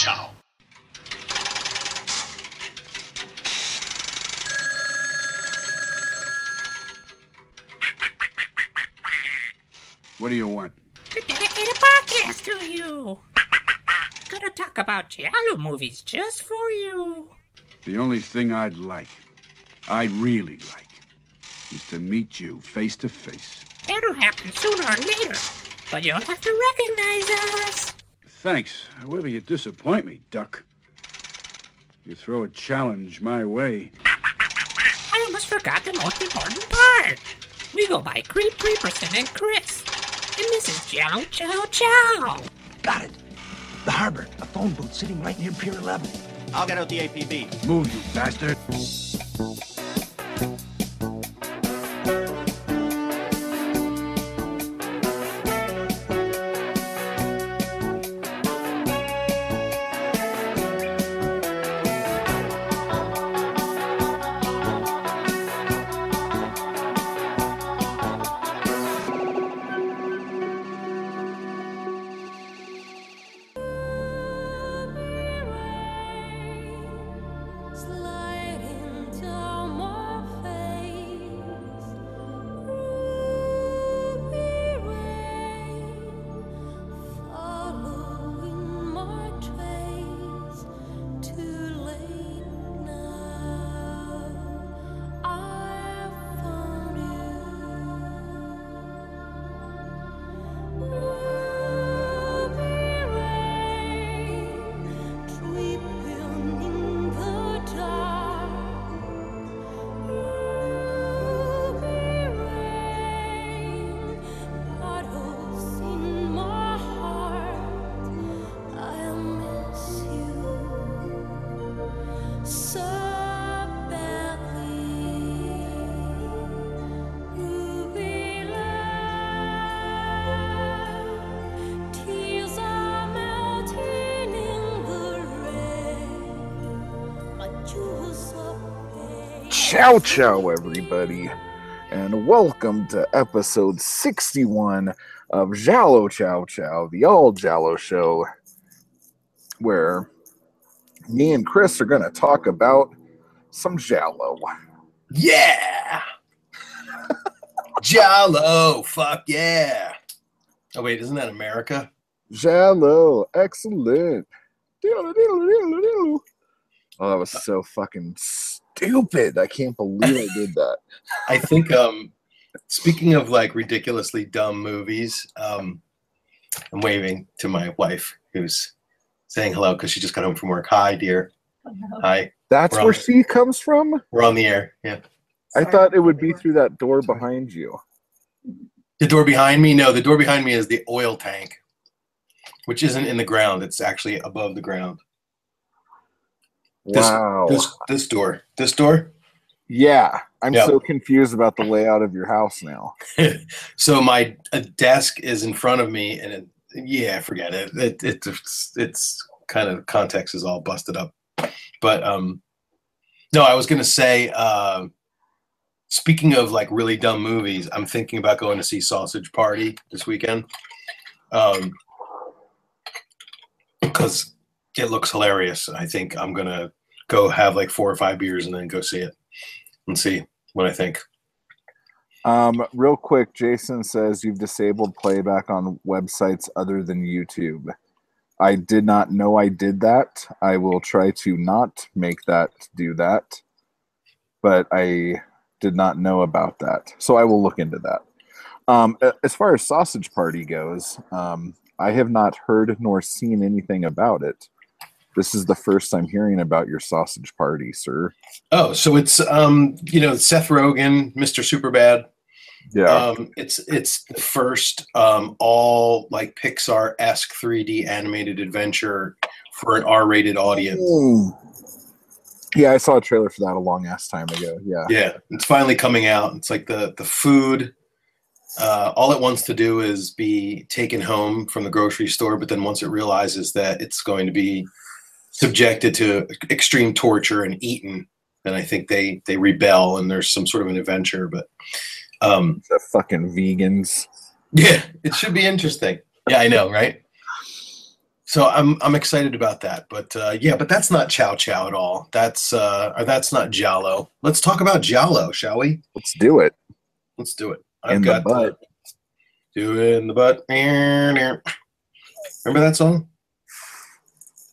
Chow. What do you want? To dedicate a podcast to you. Gonna talk about Giallo movies just for you. The only thing I'd like, I really like, is to meet you face to face. That'll happen sooner or later, but you'll have to recognize us. Thanks. However, you disappoint me, Duck. You throw a challenge my way. I almost forgot the most important part. We go by Creep Creeperson and Chris. And this is Giallo Chow Chow. Got it. The harbor. A phone booth sitting right near Pier 11. I'll get out the APB. Move, you bastard. Ciao, everybody, and welcome to episode 61 of Giallo Chow Chow, the all Giallo show, where me and Chris are going to talk about some Giallo. Yeah! Jalo! Fuck yeah! Oh, wait, isn't that America? Jallo, excellent. Oh, that was so fucking stupid. I can't believe I did that. I think, um, speaking of like ridiculously dumb movies, um, I'm waving to my wife who's saying hello because she just got home from work. Hi, dear. Hi. That's We're where on- she comes from? We're on the air. Yeah. I thought it would be through that door behind you. The door behind me? No, the door behind me is the oil tank, which isn't in the ground. It's actually above the ground. This- Wow. This this door. This door. Yeah, I'm Yeah. so confused about the layout of your house now. so my a desk is in front of me, and it, yeah, forget it. It, it. It's it's kind of context is all busted up. But um, no, I was gonna say. Uh, speaking of like really dumb movies, I'm thinking about going to see Sausage Party this weekend. Um, because it looks hilarious. I think I'm gonna go have like four or five beers and then go see it and see what I think. Um, real quick, Jason says you've disabled playback on websites other than YouTube. I did not know I did that. I will try to not make that do that, but I did not know about that. So I will look into that. Um, as far as Sausage Party goes, um, I have not heard nor seen anything about it. This is the first I'm hearing about your sausage party, sir. Oh, so it's um, you know, Seth Rogen, Mr. Superbad. Yeah. Um, it's it's the first um, all like Pixar esque 3D animated adventure for an R-rated audience. Mm. Yeah, I saw a trailer for that a long ass time ago. Yeah. Yeah, it's finally coming out. It's like the the food. Uh, all it wants to do is be taken home from the grocery store, but then once it realizes that it's going to be subjected to extreme torture and eaten, then I think they they rebel and there's some sort of an adventure. But um, The fucking vegans. yeah, it should be interesting. Yeah, I know, right? so I'm I'm excited about that. But uh, yeah, but that's not Chow Chow at all. That's uh, or that's not Giallo. Let's talk about Giallo, shall we? Let's do it. Let's do it. In the butt. Do it in the butt. Remember that song?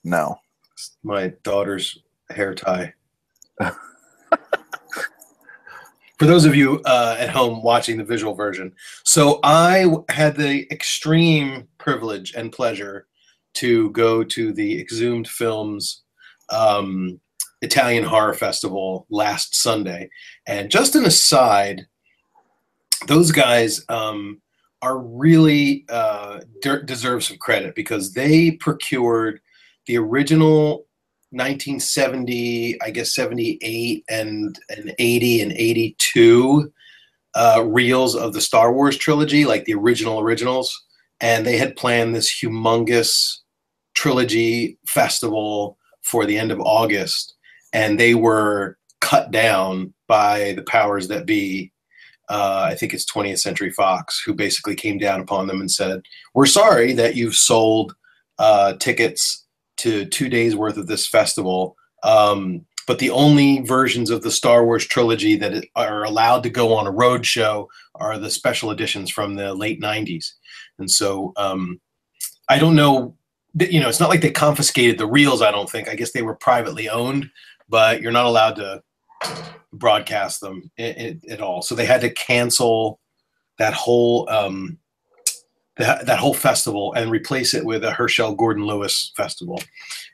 No. My daughter's hair tie. For those of you uh, at home watching the visual version, so I had the extreme privilege and pleasure to go to the Exhumed Films um, Italian Horror Festival last Sunday. And just an aside, those guys um, are really uh, de- deserve some credit because they procured the original 1970, I guess 78 and, and 80 and 82 uh, reels of the Star Wars trilogy, like the original originals. And they had planned this humongous trilogy festival for the end of August. And they were cut down by the powers that be. Uh, I think it's 20th Century Fox, who basically came down upon them and said, We're sorry that you've sold uh, tickets to two days worth of this festival. Um, but the only versions of the Star Wars trilogy that are allowed to go on a road show are the special editions from the late 90s. And so um, I don't know, you know, it's not like they confiscated the reels, I don't think. I guess they were privately owned, but you're not allowed to broadcast them at all. So they had to cancel that whole. Um, that, that whole festival and replace it with a Herschell Gordon Lewis festival.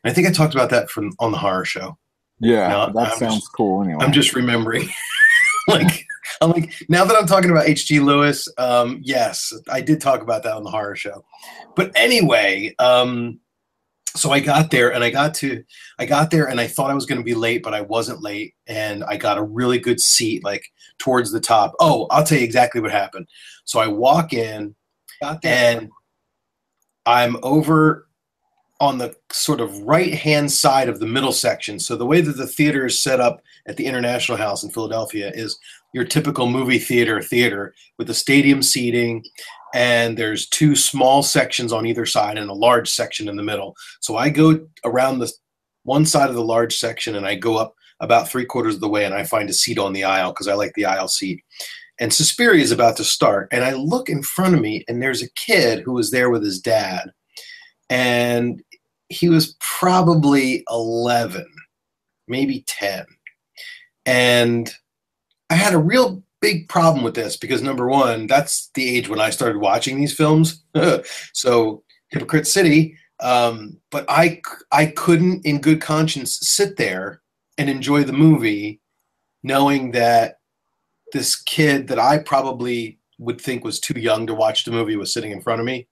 And I think I talked about that from on the horror show. Yeah, No, that I'm sounds just- cool anyway. I'm just remembering. like I'm like now that I'm talking about H.G. Lewis, um, yes, I did talk about that on the horror show. But anyway, um, so I got there and I got to I got there and I thought I was going to be late, but I wasn't late, and I got a really good seat, like towards the top. Oh, I'll tell you exactly what happened. So I walk in, and I'm over on the sort of right hand side of the middle section. So the way that the theater is set up at the International House in Philadelphia is your typical movie theater theater with the stadium seating and there's two small sections on either side and a large section in the middle. So I go around the one side of the large section and I go up about three quarters of the way and I find a seat on the aisle because I like the aisle seat. And Suspiria is about to start. And I look in front of me and there's a kid who was there with his dad. And he was probably 11, maybe 10. And I had a real big problem with this because number one, that's the age when I started watching these films. so Hypocrite City. Um, but I I couldn't in good conscience sit there and enjoy the movie knowing that this kid that I probably would think was too young to watch the movie was sitting in front of me.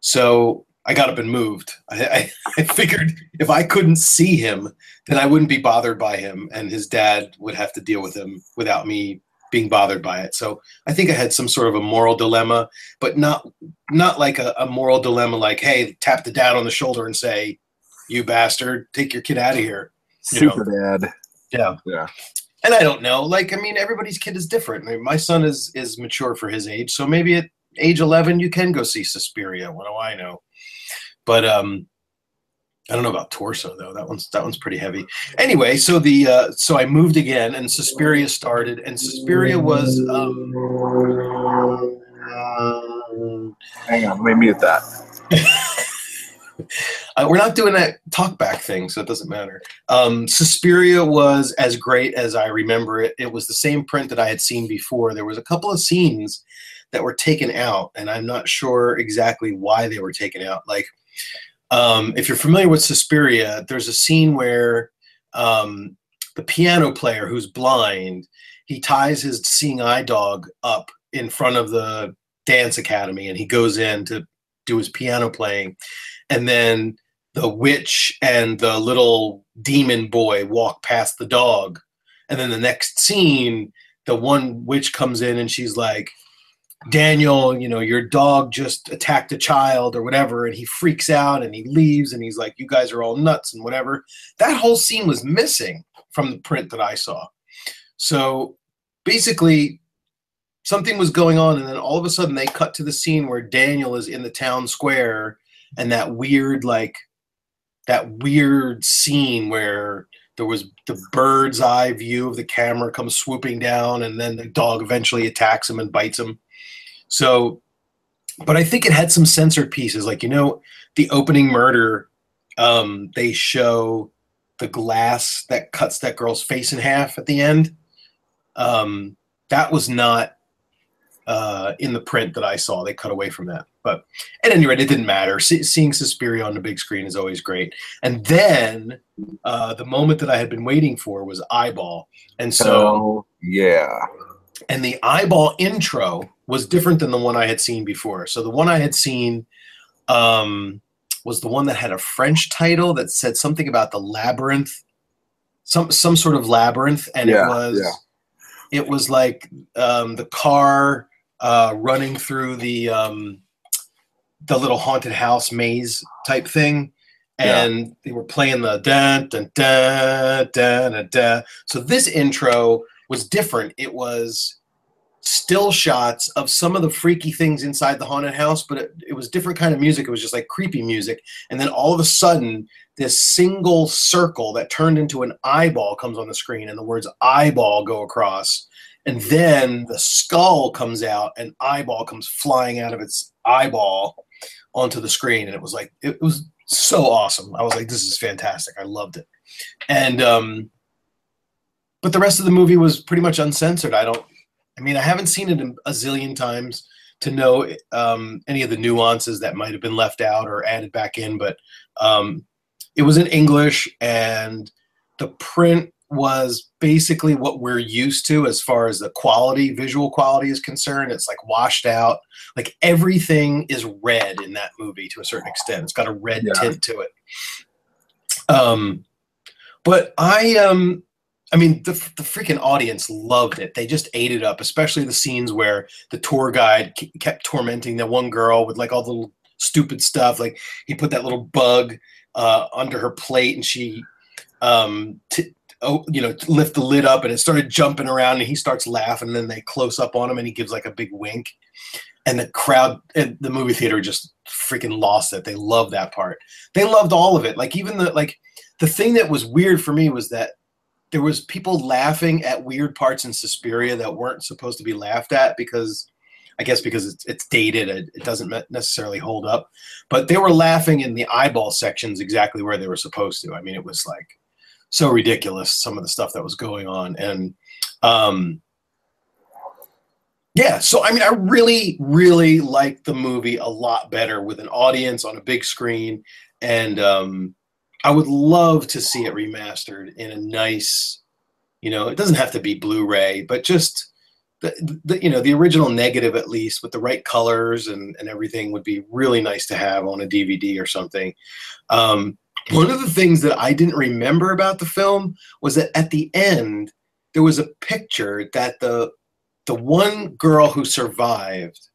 So I got up and moved. I, I, I figured if I couldn't see him, then I wouldn't be bothered by him, and his dad would have to deal with him without me being bothered by it. So I think I had some sort of a moral dilemma, but not not like a, a moral dilemma like, hey, tap the dad on the shoulder and say, "You bastard, take your kid out of here." you know. Super dad. Yeah. Yeah. And I don't know. Like, I mean, everybody's kid is different. I mean, my son is is mature for his age, so maybe at age eleven you can go see Suspiria. What do I know? But um, I don't know about Torso though. That one's that one's pretty heavy. Anyway, so the uh, so I moved again, and Suspiria started, and Suspiria was um, Hang on, let me mute that. Uh, we're not doing that talkback thing, so it doesn't matter. Um, Suspiria was as great as I remember it. It was the same print that I had seen before. There was a couple of scenes that were taken out, and I'm not sure exactly why they were taken out. Like, um, if you're familiar with Suspiria, there's a scene where um, the piano player who's blind he ties his seeing eye dog up in front of the dance academy, and he goes in to do his piano playing and then the witch and the little demon boy walk past the dog. And then the next scene the one witch comes in and she's like daniel you know your dog just attacked a child or whatever and he freaks out and he leaves and he's like you guys are all nuts and whatever. That whole scene was missing from the print that i saw. So basically something was going on and then all of a sudden they cut to the scene where daniel is in the town square and that weird like that weird scene where there was the bird's eye view of the camera comes swooping down and then the dog eventually attacks him and bites him so but i think it had some censored pieces like you know the opening murder um they show the glass that cuts that girl's face in half at the end um that was not uh, in the print that I saw. They cut away from that. But at any rate, it didn't matter. See, seeing Suspiria on the big screen is always great. And then uh, the moment that I had been waiting for was Eyeball. And so, So yeah, and the Eyeball intro was different than the one I had seen before. So the one I had seen um, was the one that had a French title that said something about the labyrinth, some some sort of labyrinth, and Yeah, it was yeah. it was like um, the car uh, running through the um, the little haunted house maze type thing. Yeah. And they were playing the dun dun dun dun dun dun. So this intro was different. It was still shots of some of the freaky things inside the haunted house, but it, it was different kind of music. It was just like creepy music. And then all of a sudden, this single circle that turned into an eyeball comes on the screen, and the words eyeball go across. And then the skull comes out, and eyeball comes flying out of its eyeball onto the screen. And it was like, it was so awesome. I was like, this is fantastic. I loved it. And, um, but the rest of the movie was pretty much uncensored. I don't, I mean, I haven't seen it a zillion times to know um, any of the nuances that might have been left out or added back in, but um, it was in English and the print was basically what we're used to as far as the quality, visual quality is concerned. It's like washed out. Like everything is red in that movie to a certain extent. It's got a red Yeah. tint to it. Um, but I um I mean, the, the freaking audience loved it. They just ate it up, especially the scenes where the tour guide kept tormenting that one girl with like all the little stupid stuff. Like he put that little bug uh, under her plate, and she, um, t- oh, you know, lift the lid up, and it started jumping around, and he starts laughing. And then they close up on him, and he gives like a big wink, and the crowd at the movie theater just freaking lost it. They loved that part. They loved all of it. Like even the like the thing that was weird for me was that there was people laughing at weird parts in Suspiria that weren't supposed to be laughed at because I guess because it's, it's dated, it, it doesn't necessarily hold up. But they were laughing in the eyeball sections exactly where they were supposed to. I mean, it was like so ridiculous some of the stuff that was going on, and um, yeah. So I mean, I really, really liked the movie a lot better with an audience on a big screen, and um, I would love to see it remastered in a nice, you know, it doesn't have to be Blu-ray, but just the, the you know the original negative at least with the right colors and and everything would be really nice to have on a DVD or something. Um, one of the things that I didn't remember about the film was that at the end there was a picture that the the one girl who survived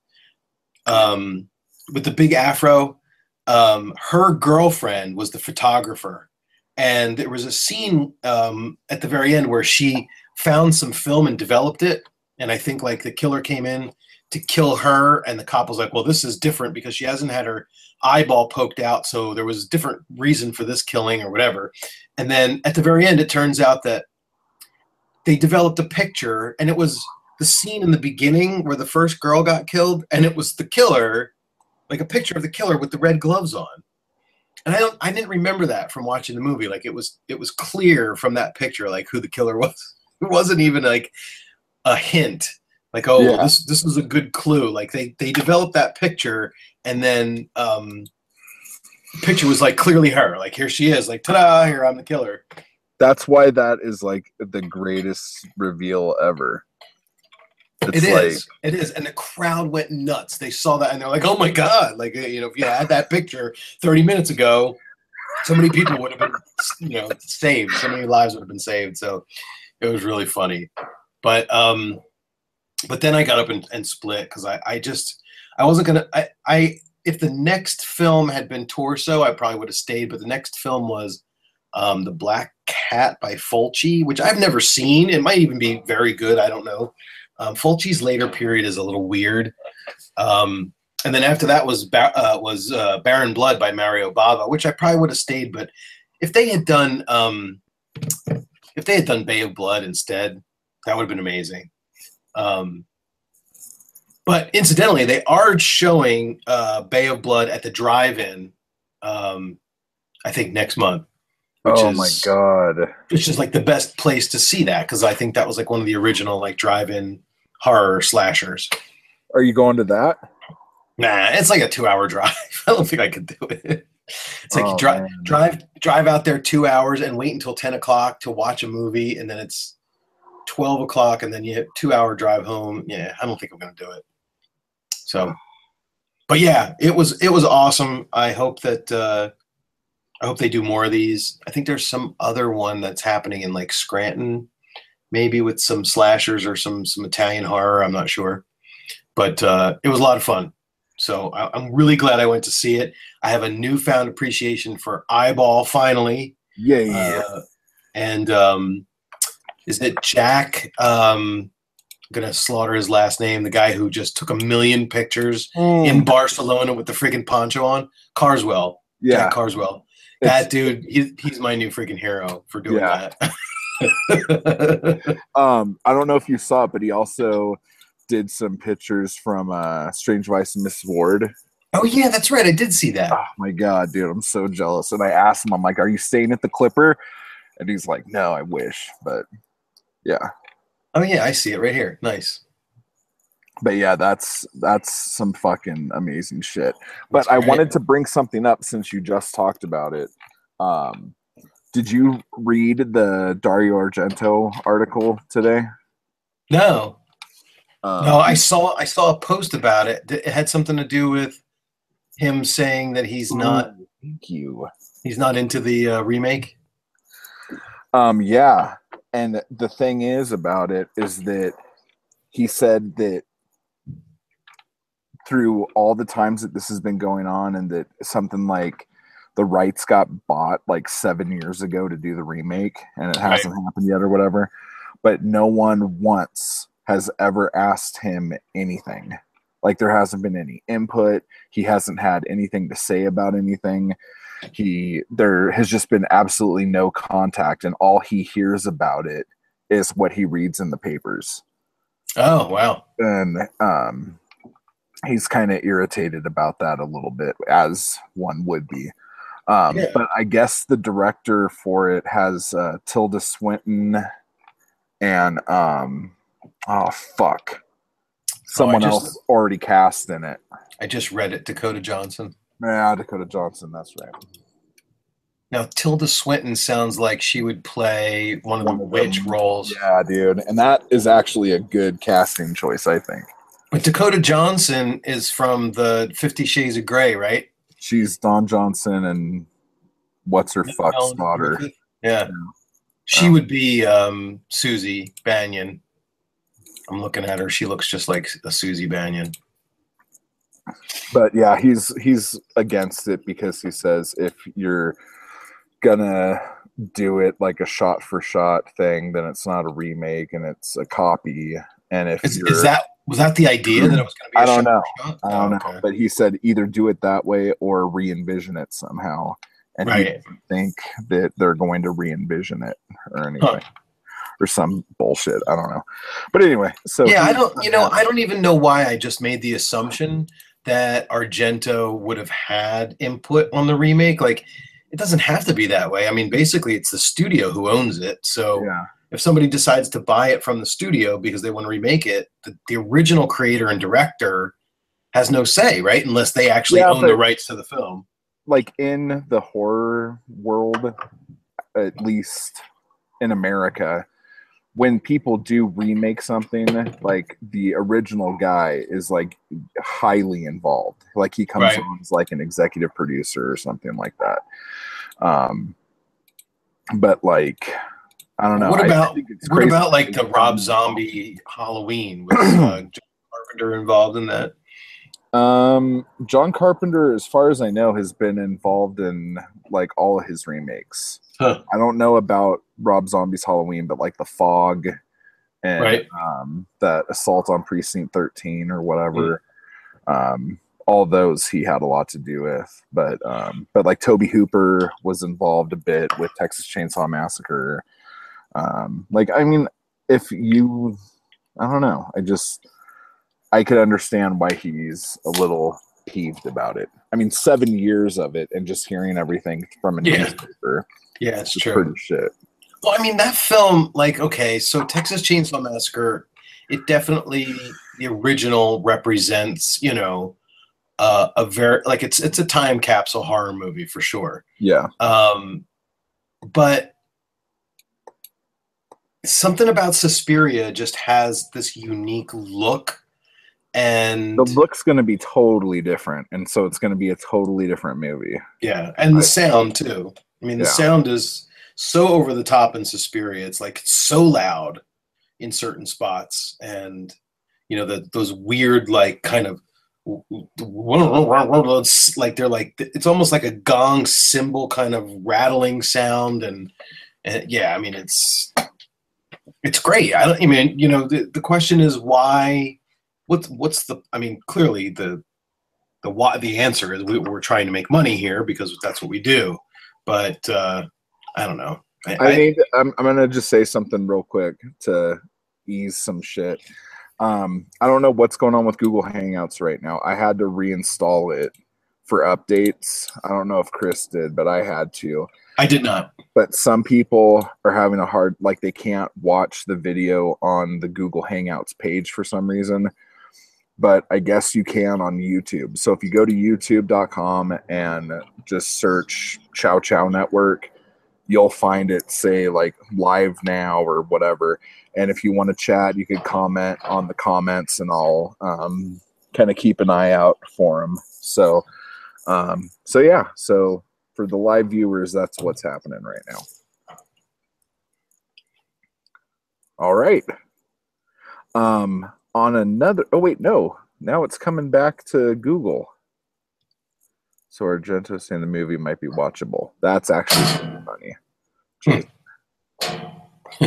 um, with the big afro um, her girlfriend was the photographer. And there was a scene um, at the very end where she found some film and developed it. And i think like the killer came in to kill her and the cop was like well this is different because she hasn't had her eyeball poked out so there was a different reason for this killing or whatever. And then at the very end it turns out that they developed a picture and it was the scene in the beginning where the first girl got killed and it was the killer like a picture of the killer with the red gloves on. And i don't i didn't remember that from watching the movie. Like it was it was clear from that picture like who the killer was. It wasn't even like a hint like oh Yeah. this this was a good clue like they they developed that picture and then um the picture was like clearly her like here she is like ta-da here i'm the killer that's why that is like the greatest reveal ever. It's It is. like It is. And the crowd went nuts. They saw that and they're like, oh my God. Like, you know, if you had that picture 30 minutes ago, so many people would have been, you know, saved. So many lives would have been saved. So it was really funny. But, um, but then I got up and, and split because I, I just, I wasn't to, I, I, if the next film had been Torso, I probably would have stayed. But the next film was um, The Black Cat by Fulci, which I've never seen. It might even be very good. I don't know. Um, Fulci's later period is a little weird. Um, and then after that was Ba- uh, was uh, Baron Blood by Mario Bava, which I probably would have stayed. But if they had done um, if they had done Bay of Blood instead, that would have been amazing. Um, but incidentally, they are showing uh, Bay of Blood at the drive-in. Um, I think next month. Oh is, my god. Which is like the best place to see that because I think that was like one of the original like drive-in horror slashers. Are you going to that? Nah, it's like a two-hour drive. I don't think I could do it. It's like Oh, you drive, man. drive, drive out there two hours and wait until ten o'clock to watch a movie, and then it's twelve o'clock, and then you have two-hour drive home. Yeah, I don't think I'm gonna do it. So, but yeah, it was it was awesome. I hope that uh, I hope they do more of these. I think there's some other one that's happening in like Scranton, maybe with some slashers or some some Italian horror. I'm not sure, but uh, it was a lot of fun. So I, I'm really glad I went to see it. I have a newfound appreciation for Eyeball finally. Yeah. Uh, and um, is it Jack? Um, I'm gonna slaughter his last name. The guy who just took a million pictures Mm, in Barcelona with the freaking poncho on. Carswell. yeah. Jack Carswell. It's- That dude, he, he's my new freaking hero for doing Yeah. that. Um, I don't know if you saw it, but he also did some pictures from uh Strange Vice and Miss Wardh. oh yeah, that's right. I did see that. Oh my god, dude, I'm so jealous. And I asked him, I'm like, Are you staying at the Clipper? And he's like, No, I wish. But yeah. Oh yeah, I see it right here. Nice. But yeah, that's that's some fucking amazing shit. But I wanted to bring something up since you just talked about it. Um did you read the Dario Argento article today? No, Um, no, I saw I saw a post about it. It had something to do with him saying that he's not Thank you. he's not into the uh, remake. Um, yeah. And the thing is about it is that he said that through all the times that this has been going on and that something like the rights got bought like seven years ago to do the remake and it hasn't happened yet or whatever. But no one once has ever asked him anything. Like there hasn't been any input. He hasn't had anything to say about anything he there has just been absolutely no contact and all he hears about it is what he reads in the papers Oh wow. and um he's kind of irritated about that a little bit as one would be um Yeah. but i guess the director for it has uh tilda swinton and um oh fuck someone just- else already cast in it I just read it. Dakota Johnson. Yeah dakota johnson that's right Now Tilda Swinton sounds like she would play one of the One witch roles. Yeah, dude. And that is actually a good casting choice, I think. But Dakota Johnson is from the Fifty Shades of Grey, right? She's Don Johnson and what's her fuck's daughter? Griffith? Yeah. She would be um, Suzy Bannion. I'm looking at her. She looks just like a Suzy Bannion. But yeah, he's he's against it because he says if you're gonna do it like a shot for shot thing, then it's not a remake and it's a copy. And if Is, you're is that was that the idea that it was going to be? I a don't shot know. I don't Oh, know, okay. but he said either do it that way or re-envision it somehow. And he doesn't think that they're going to re-envision it or anything. Or some bullshit. I don't know. But anyway, so yeah, I don't. You know, I don't even know why I just made the assumption that Argento would have had input on the remake. Like, it doesn't have to be that way. I mean, basically, it's the studio who owns it. So yeah. if somebody decides to buy it from the studio because they want to remake it, the, the original creator and director has no say, right? Unless they actually Yeah, own the rights to the film. like in the horror world, at least in America, when people do remake something, like the original guy is like highly involved. Like he comes Right. on as like an executive producer or something like that. Um, but like, I don't know. What about- What about like the Rob Zombie Halloween? Was uh, John Carpenter involved in that? Um, John Carpenter, as far as I know, has been involved in like all of his remakes. Huh. I don't know about Rob Zombie's Halloween, but like The Fog and Right. um, that Assault on Precinct 13 or whatever. Hmm. Um, all those he had a lot to do with. But um, but like Tobe Hooper was involved a bit with Texas Chainsaw Massacre. Um, like I mean, if you, I don't know, I just I could understand why he's a little peeved about it. I mean, seven years of it and just hearing everything from a Yeah. newspaper Yeah, it's true. pretty shit. Well, I mean, that film, like, okay, so Texas Chainsaw Massacre, it definitely the original represents, you know, uh, a very like it's it's a time capsule horror movie for sure. Yeah, Um, but something about Suspiria just has this unique look, and the look's going to be totally different, and so it's going to be a totally different movie. Yeah, and the I- sound too. I mean, the Yeah. sound is so over the top in Suspiria. It's like so loud in certain spots, and you know the those weird like kind of like they're like it's almost like a gong cymbal kind of rattling sound, and, and yeah, I mean it's it's great. I. I mean, you know, the the question is why. What's what's the? I mean, clearly the the why the answer is we, we're trying to make money here because that's what we do but uh i don't know I, I I- need. I'm. I'm gonna just say something real quick to ease some shit. Um, I don't know what's going on with Google Hangouts right now. I had to reinstall it for updates. I don't know if Chris did, but I had to. I did not But some people are having a hard, like they can't watch the video on the Google Hangouts page for some reason. But I guess you can on YouTube. So if you go to YouTube.com and just search Chow Chow Network, you'll find it say like live now or whatever. And if you want to chat, you could comment on the comments and I'll um, kind of keep an eye out for them. So, um, so yeah. So for the live viewers, that's what's happening right now. All right. Um, on another, oh wait, no, now it's coming back to Google. So Argento saying the movie might be watchable. That's actually funny. Jeez.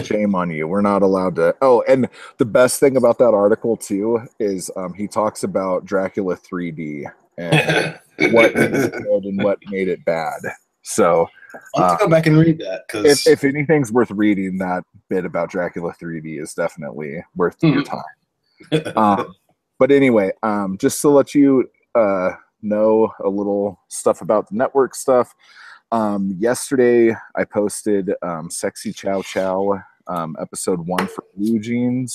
Shame on you. We're not allowed to. Oh, and the best thing about that article too is um, he talks about Dracula 3D and what made it good and what made it bad. So i'll have to go back and read that because if, if anything's worth reading, that bit about Dracula 3D is definitely worth your Mhm. time. Um, but anyway, um, just to let you uh, know a little stuff about the network stuff. Um, yesterday, I posted um, Sexy Chow Chow um, episode one for Blue Jeans,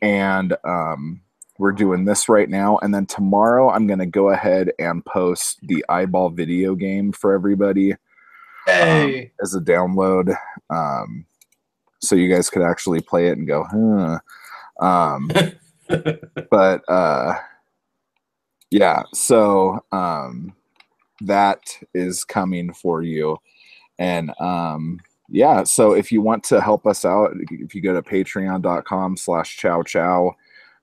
and um, we're doing this right now. And then tomorrow, I'm going to go ahead and post the eyeball video game for everybody hey. as a download. Um, so you guys could actually play it and go huh. Um, but uh, yeah so um, that is coming for you and um, yeah so if you want to help us out if you go to patreon.com slash chow chow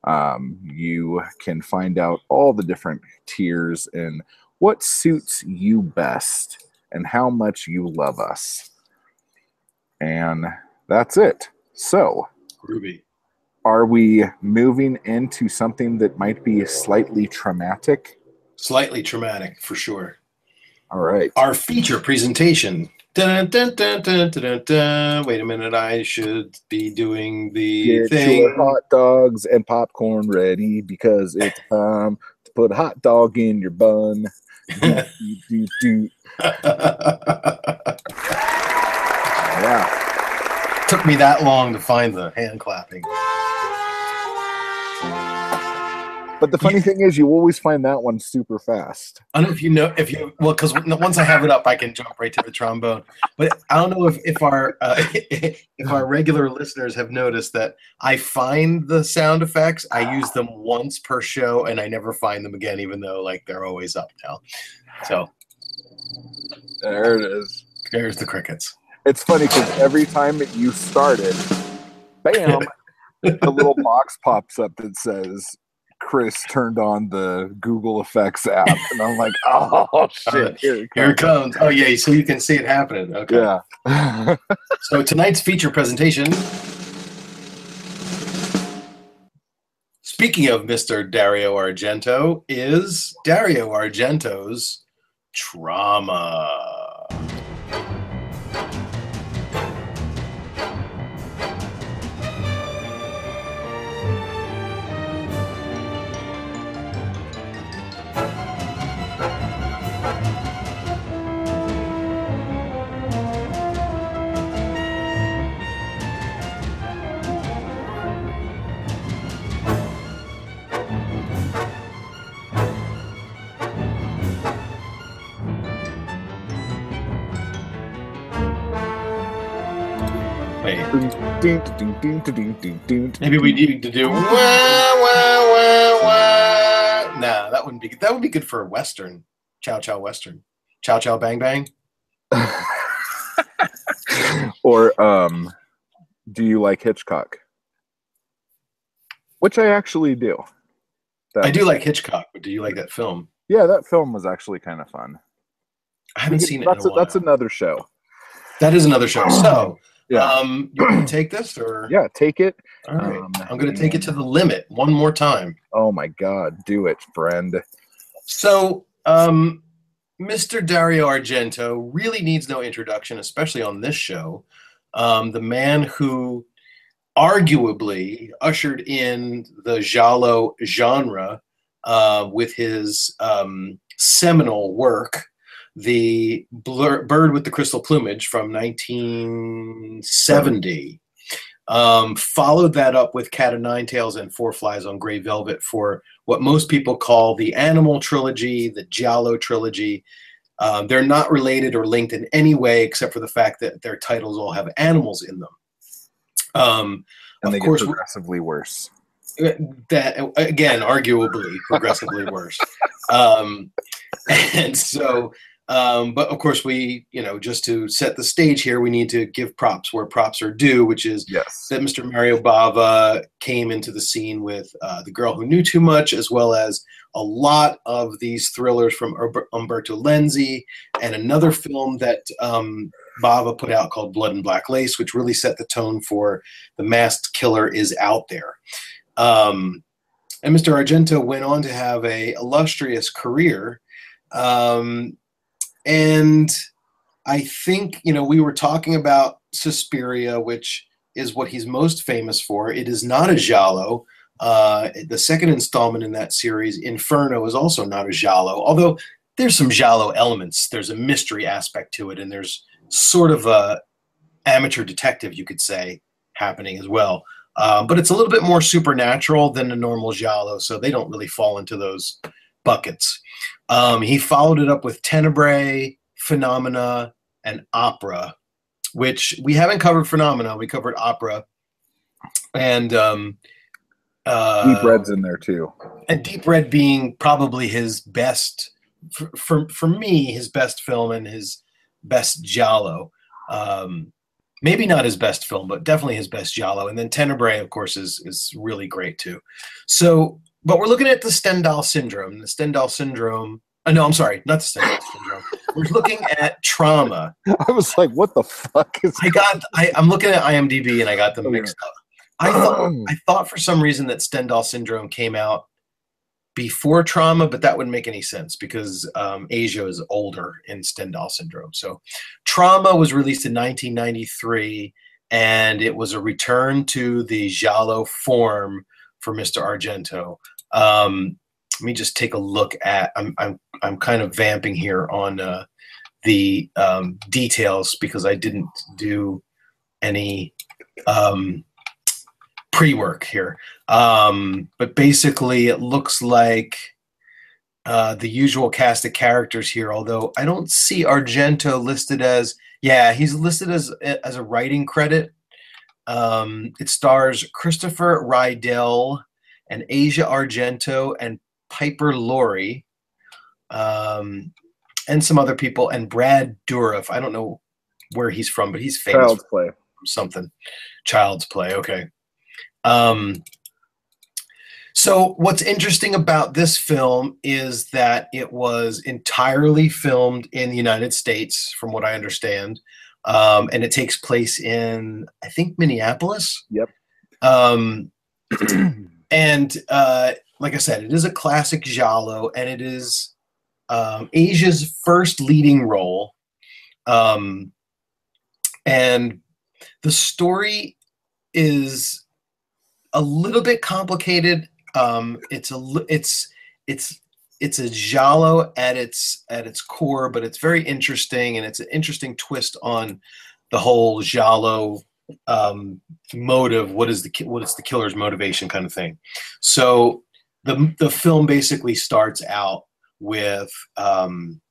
um, you can find out all the different tiers and what suits you best and how much you love us. And that's it. So, ruby are we moving into something that might be slightly traumatic? slightly traumatic for sure All right. our feature presentation dun, dun, dun, wait a minute i should be doing the Get thing your hot dogs and popcorn ready because it's time to put a hot dog in your bun. do, do, do. Yeah. took me that long to find the hand clapping But the funny thing is, you always find that one super fast. I don't know if you know if you well because once I have it up, I can jump right to the trombone. But I don't know if if our uh, if our regular listeners have noticed that I find the sound effects. I use them once per show, and I never find them again, even though like they're always up now. So There it is. there's the crickets. It's funny because every time that you start it, bam, the little box pops up that says Chris turned on the Google Effects app, and I'm like, oh uh, shit, here it Here it comes. comes. Oh yeah, so you can see it happening. Okay. Yeah. So tonight's feature presentation speaking of Mr. Dario Argento, is Dario Argento's Trauma. Maybe we need to do wah wah wah wah. Nah, that wouldn't be that would be good for a western. Chow chow western. Chow chow bang bang. or um, do you like Hitchcock? Which I actually do. That- I do like Hitchcock, but do you like that film? Yeah, that film was actually kind of fun. I haven't seen it. That's in a a, that's another show. that is another show. So, Yeah. um, you want to take this or? Yeah, take it. All right. Um, I'm going to take it to the limit one more time. Oh my God, do it, friend. So, um, Mr. Dario Argento really needs no introduction, especially on this show. Um, the man who arguably ushered in the Giallo genre uh, with his um, seminal work, The Blur- Bird with the Crystal Plumage from 1970. Um, followed that up with Cat o' Nine Tails and Four Flies on Grey Velvet for what most people call the Animal Trilogy, the Giallo Trilogy. Um, they're not related or linked in any way except for the fact that their titles all have animals in them. Um, And Of they course, get progressively worse. that again, arguably progressively worse. Um, and so, um, but of course, we, you know, just to set the stage here, we need to give props where props are due, which is Yes. that Mr. Mario Bava came into the scene with uh, The Girl Who Knew Too Much, as well as a lot of these thrillers from Umberto Lenzi, and another film that um, Bava put out called Blood and Black Lace, which really set the tone for the masked killer is out there. Um, and Mr. Argento went on to have a illustrious career. Um, and I think, you know, we were talking about Suspiria, which is what he's most famous for. It is not a Giallo. Uh, the second installment in that series, Inferno, is also not a Giallo, although there's some Giallo elements. There's a mystery aspect to it, and there's sort of a amateur detective, you could say, happening as well. Um, but it's a little bit more supernatural than a normal Giallo, so they don't really fall into those buckets. Um, he followed it up with Tenebrae, Phenomena, and Opera, which we haven't covered Phenomena. We covered Opera, and um, uh, Deep Red's in there too. and Deep Red being probably his best for, for for me his best film and his best giallo um maybe not his best film but definitely his best giallo and then Tenebrae of course is is really great too so but we're looking at the Stendhal syndrome the Stendhal syndrome uh, no I'm sorry not the Stendhal syndrome we're looking at trauma I was like, what the fuck is I got I, I'm looking at IMDb and I got them mixed up. I thought I thought for some reason that Stendhal syndrome came out before trauma, but that wouldn't make any sense because um, Asia is older in Stendhal syndrome. So trauma was released in 1993 and it was a return to the Giallo form for Mr. Argento. Um, let me just take a look at I'm I'm I'm kind of vamping here on uh, the um, details because I didn't do any um, pre-work here. Um, but basically, it looks like uh, the usual cast of characters here. Although I don't see Argento listed as yeah, he's listed as as a writing credit. Um, it stars Christopher Rydell and Asia Argento and Piper Laurie. Um, and some other people, and Brad Dourif. I don't know where he's from, but he's famous Child's Play? something. Child's Play. Okay. Um, so what's interesting about this film is that it was entirely filmed in the United States, from what I understand, um, and it takes place in I think Minneapolis. Yep. Um, and uh, like I said, it is a classic giallo, and it is um, Asia's first leading role. Um, and the story is a little bit complicated. Um, it's a it's it's it's a giallo at its at its core, but it's very interesting, and it's an interesting twist on the whole giallo um, motive. What is the what is the killer's motivation, kind of thing. So the the film basically starts out with um,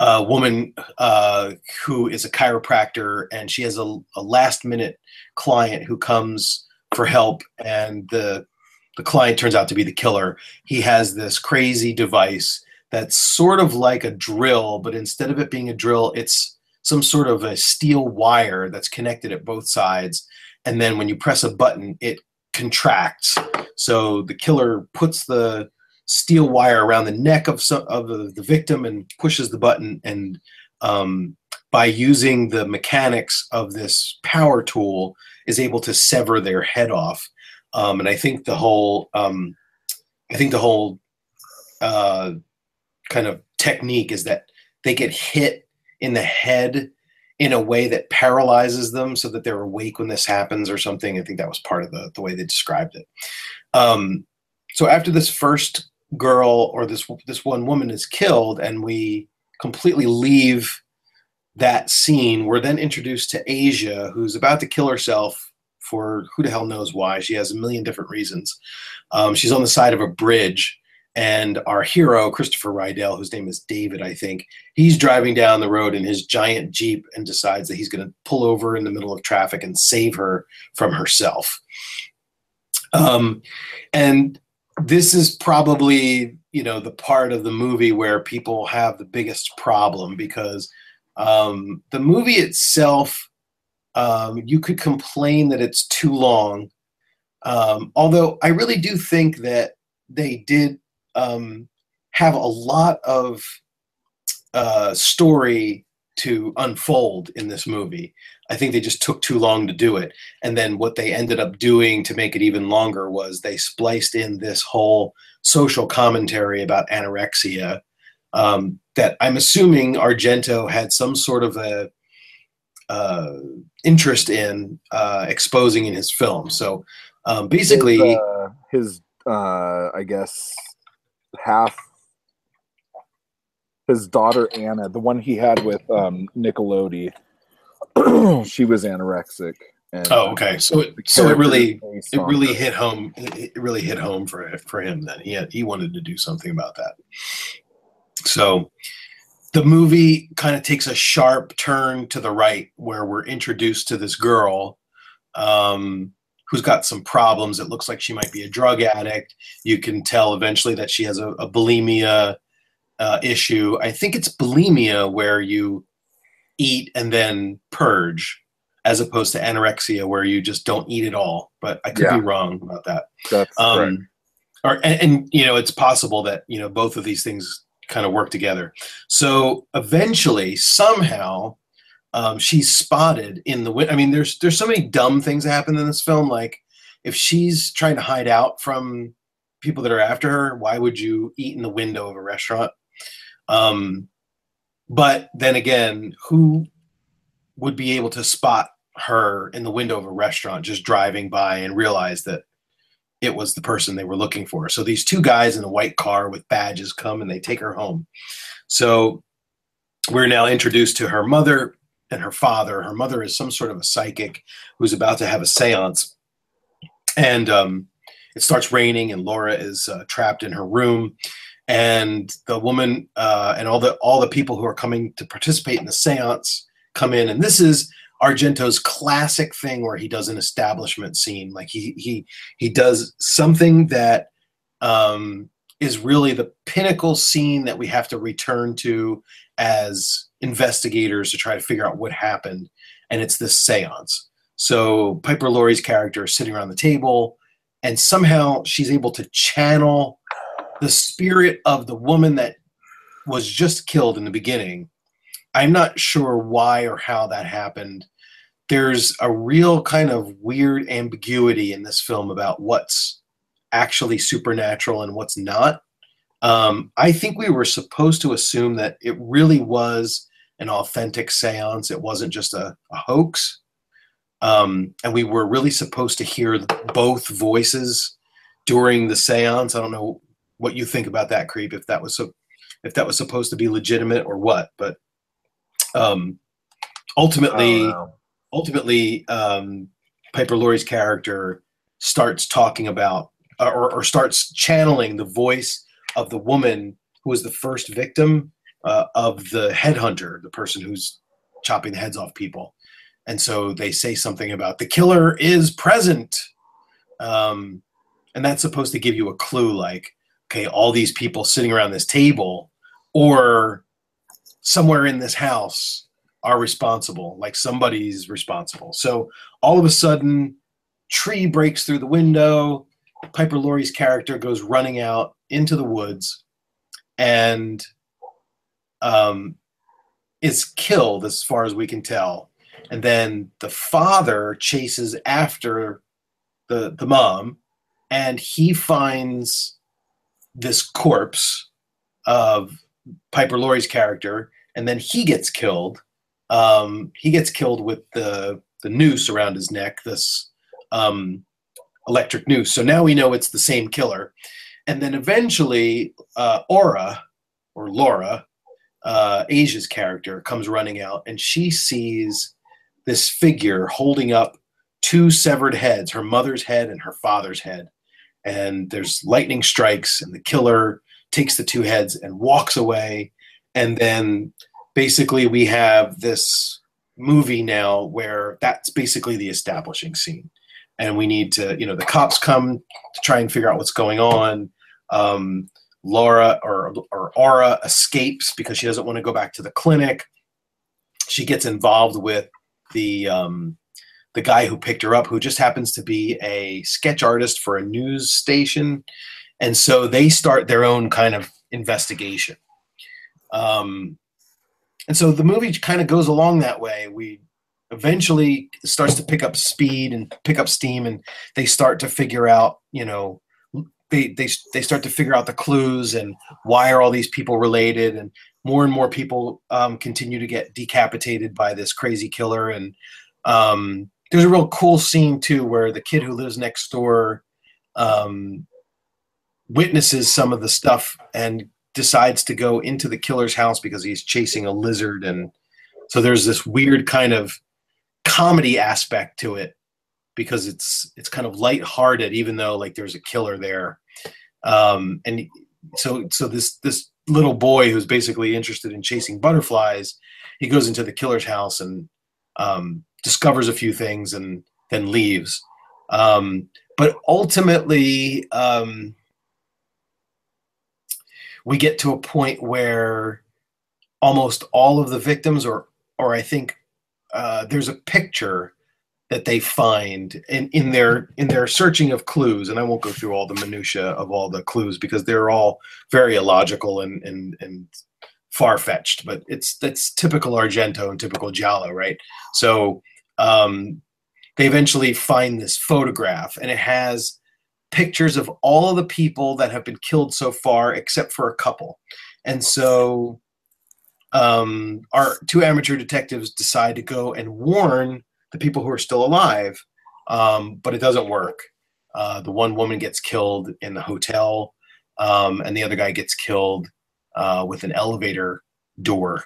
a woman uh, who is a chiropractor, and she has a, a last minute client who comes for help, and the the client turns out to be the killer. He has this crazy device that's sort of like a drill, but instead of it being a drill, it's some sort of a steel wire that's connected at both sides. And then when you press a button, it contracts. So the killer puts the steel wire around the neck of some of the, victim and pushes the button. And um, by using the mechanics of this power tool, is able to sever their head off. Um, and I think the whole, um, I think the whole uh, kind of technique is that they get hit in the head in a way that paralyzes them so that they're awake when this happens or something. I think that was part of the, the way they described it. Um, so after this first girl or this this one woman is killed and we completely leave that scene, we're then introduced to Asia, who's about to kill herself for who the hell knows why. She has a million different reasons. Um, she's on the side of a bridge, and our hero, Christopher Rydell, whose name is David, I think, he's driving down the road in his giant Jeep and decides that he's going to pull over in the middle of traffic and save her from herself. Um, and this is probably, you know, the part of the movie where people have the biggest problem because um, the movie itself um, you could complain that it's too long. Um, although I really do think that they did um, have a lot of uh, story to unfold in this movie. I think they just took too long to do it. And then what they ended up doing to make it even longer was they spliced in this whole social commentary about anorexia um, that I'm assuming Argento had some sort of a uh, interest in uh, exposing in his film. So um, basically, his, uh, his uh, I guess half his daughter Anna, the one he had with um, Nicolodi, she was anorexic. And oh, okay. So it, so it really it really her. hit home. It it really hit home for for him. Then he had he wanted to do something about that. So the movie kind of takes a sharp turn to the right where we're introduced to this girl um, who's got some problems. It looks like she might be a drug addict. You can tell eventually that she has a, a bulimia uh, issue. I think it's bulimia where you eat and then purge, as opposed to anorexia where you just don't eat at all. But I could Yeah. be wrong about that That's um, correct. or and, and you know it's possible that you know both of these things kind of work together so eventually somehow um, she's spotted in the i mean there's there's so many dumb things that happen in this film like if she's trying to hide out from people that are after her why would you eat in the window of a restaurant um, but then again who would be able to spot her in the window of a restaurant just driving by and realize that it was the person they were looking for. So these two guys in a white car with badges come and they take her home. So we're now introduced to her mother and her father. Her mother is some sort of a psychic who's about to have a seance. And um, it starts raining, and Laura is uh, trapped in her room. And the woman uh, and all the all the people who are coming to participate in the seance come in, and this is Argento's classic thing where he does an establishment scene. Like he he he does something that um, is really the pinnacle scene that we have to return to as investigators to try to figure out what happened, and it's this seance. So Piper Laurie's character is sitting around the table, and somehow she's able to channel the spirit of the woman that was just killed in the beginning. I'm not sure why or how that happened. There's a real kind of weird ambiguity in this film about what's actually supernatural and what's not. Um, I think we were supposed to assume that it really was an authentic seance. It wasn't just a, a hoax. Um, and we were really supposed to hear both voices during the seance. I don't know what you think about that creep, if that was so, if that was supposed to be legitimate or what, but um, ultimately, I don't know. ultimately um, Piper Laurie's character starts talking about or, or starts channeling the voice of the woman who was the first victim uh, of the headhunter, the person who's chopping the heads off people. And so they say something about the killer is present. Um, and that's supposed to give you a clue like, okay, all these people sitting around this table or somewhere in this house are responsible, like somebody's responsible. So all of a sudden, tree breaks through the window. Piper Laurie's character goes running out into the woods and um, is killed, as far as we can tell. And then the father chases after the the mom, and he finds this corpse of Piper Laurie's character, and then he gets killed. Um, he gets killed with the the noose around his neck, this um, electric noose. So now we know it's the same killer. And then eventually, uh, Aura or Laura, uh, Asia's character, comes running out, and she sees this figure holding up two severed heads, her mother's head and her father's head. And there's lightning strikes, and the killer takes the two heads and walks away. And then basically, we have this movie now where that's basically the establishing scene. And we need to, you know, the cops come to try and figure out what's going on. Um, Laura or, or Aura escapes because she doesn't want to go back to the clinic. She gets involved with the um, the guy who picked her up, who just happens to be a sketch artist for a news station, and so they start their own kind of investigation. Um, and so the movie kind of goes along that way. We eventually starts to pick up speed and pick up steam, and they start to figure out, you know, they they they start to figure out the clues and why are all these people related, and more and more people um, continue to get decapitated by this crazy killer. And um, there's a real cool scene too, where the kid who lives next door um, witnesses some of the stuff and decides to go into the killer's house because he's chasing a lizard and so there's this weird kind of comedy aspect to it because it's it's kind of lighthearted even though like there's a killer there. Um and so so this this little boy who's basically interested in chasing butterflies he goes into the killer's house and um discovers a few things and then leaves. Um but ultimately um we get to a point where almost all of the victims or or i think uh, there's a picture that they find in, in their in their searching of clues and i won't go through all the minutia of all the clues because they're all very illogical and and, and far-fetched but it's that's typical argento and typical giallo right? So um, they eventually find this photograph and it has pictures of all of the people that have been killed so far except for a couple. And so um, our two amateur detectives decide to go and warn the people who are still alive, um, but it doesn't work. Uh, the one woman gets killed in the hotel, um, and the other guy gets killed uh, with an elevator door.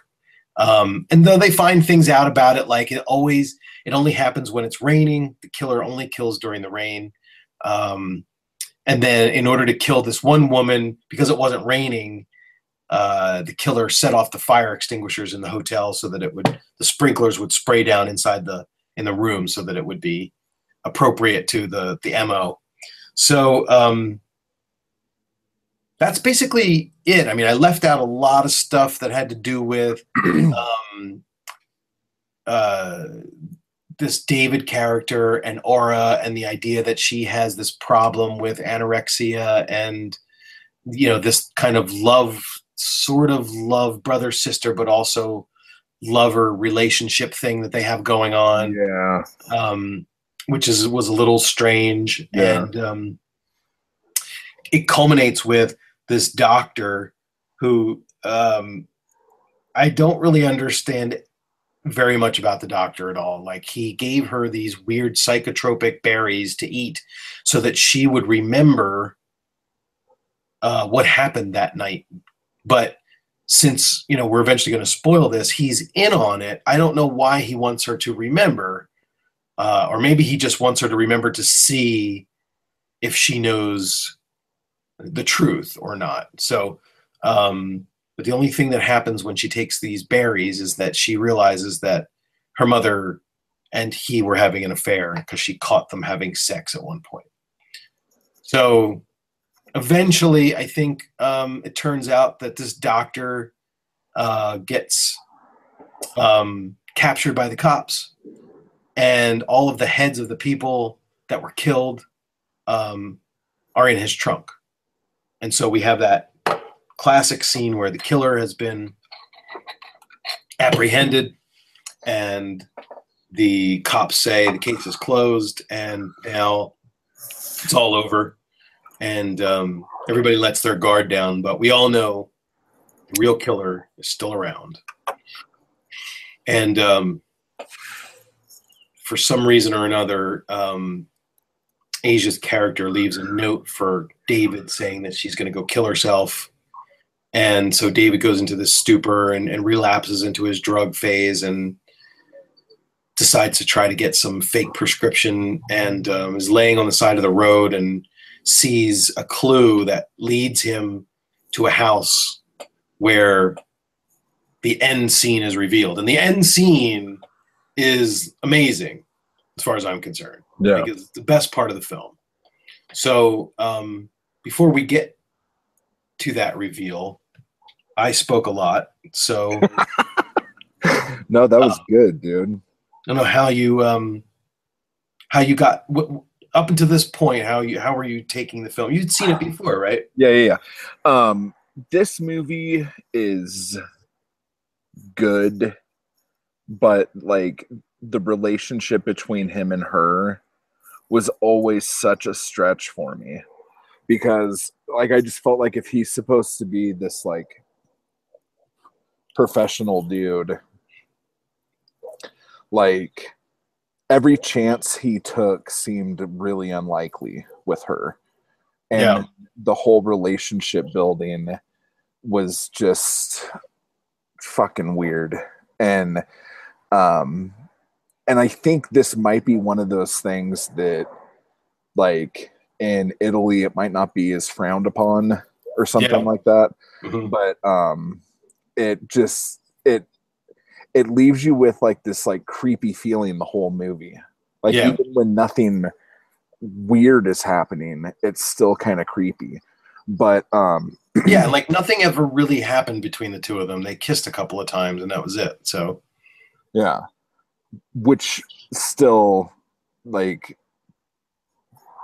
Um, and though they find things out about it, like it always, it only happens when it's raining. The killer only kills during the rain. Um, and then, in order to kill this one woman, because it wasn't raining, uh, the killer set off the fire extinguishers in the hotel so that it would the sprinklers would spray down inside the in the room so that it would be appropriate to the the mo so um that's basically it. I mean i left out a lot of stuff that had to do with um uh this david character and aura and the idea that she has this problem with anorexia and you know this kind of love sort of love brother sister but also lover relationship thing that they have going on Yeah. um, which is was a little strange Yeah. and um, it culminates with this doctor who um, I don't really understand very much about the doctor at all. Like he gave her these weird psychotropic berries to eat so that she would remember uh, what happened that night. But since you know we're eventually going to spoil this, he's in on it. I don't know why he wants her to remember, uh, or maybe he just wants her to remember to see if she knows the truth or not. So, um, but the only thing that happens when she takes these berries is that she realizes that her mother and he were having an affair because she caught them having sex at one point. So eventually, I think um, it turns out that this doctor uh, gets um, captured by the cops, and all of the heads of the people that were killed um, are in his trunk. And so we have that classic scene where the killer has been apprehended and the cops say the case is closed and now it's all over and um, everybody lets their guard down but we all know the real killer is still around. And um, for some reason or another um, asia's character leaves a note for david saying that she's going to go kill herself. And so david goes into this stupor and, and relapses into his drug phase and decides to try to get some fake prescription and um, is laying on the side of the road and sees a clue that leads him to a house where the end scene is revealed and the end scene is amazing as far as i'm concerned Yeah. I it's the best part of the film so um, before we get to that reveal i spoke a lot so No, that was good, dude. I don't know how you um how you got w- up until this point. How you how were you taking the film? You'd seen it before, right? Yeah, yeah, yeah. Um, this movie is good, but like the relationship between him and her was always such a stretch for me because like I just felt like if he's supposed to be this like professional dude like every chance he took seemed really unlikely with her and Yeah. the whole relationship building was just fucking weird and um and i think this might be one of those things that like in italy it might not be as frowned upon or something Yeah. like that Mhm. but um it just it it leaves you with like this like creepy feeling the whole movie like Yeah. even when nothing weird is happening it's still kind of creepy but um Yeah, like nothing ever really happened between the two of them. They kissed a couple of times, and that was it. So yeah which still like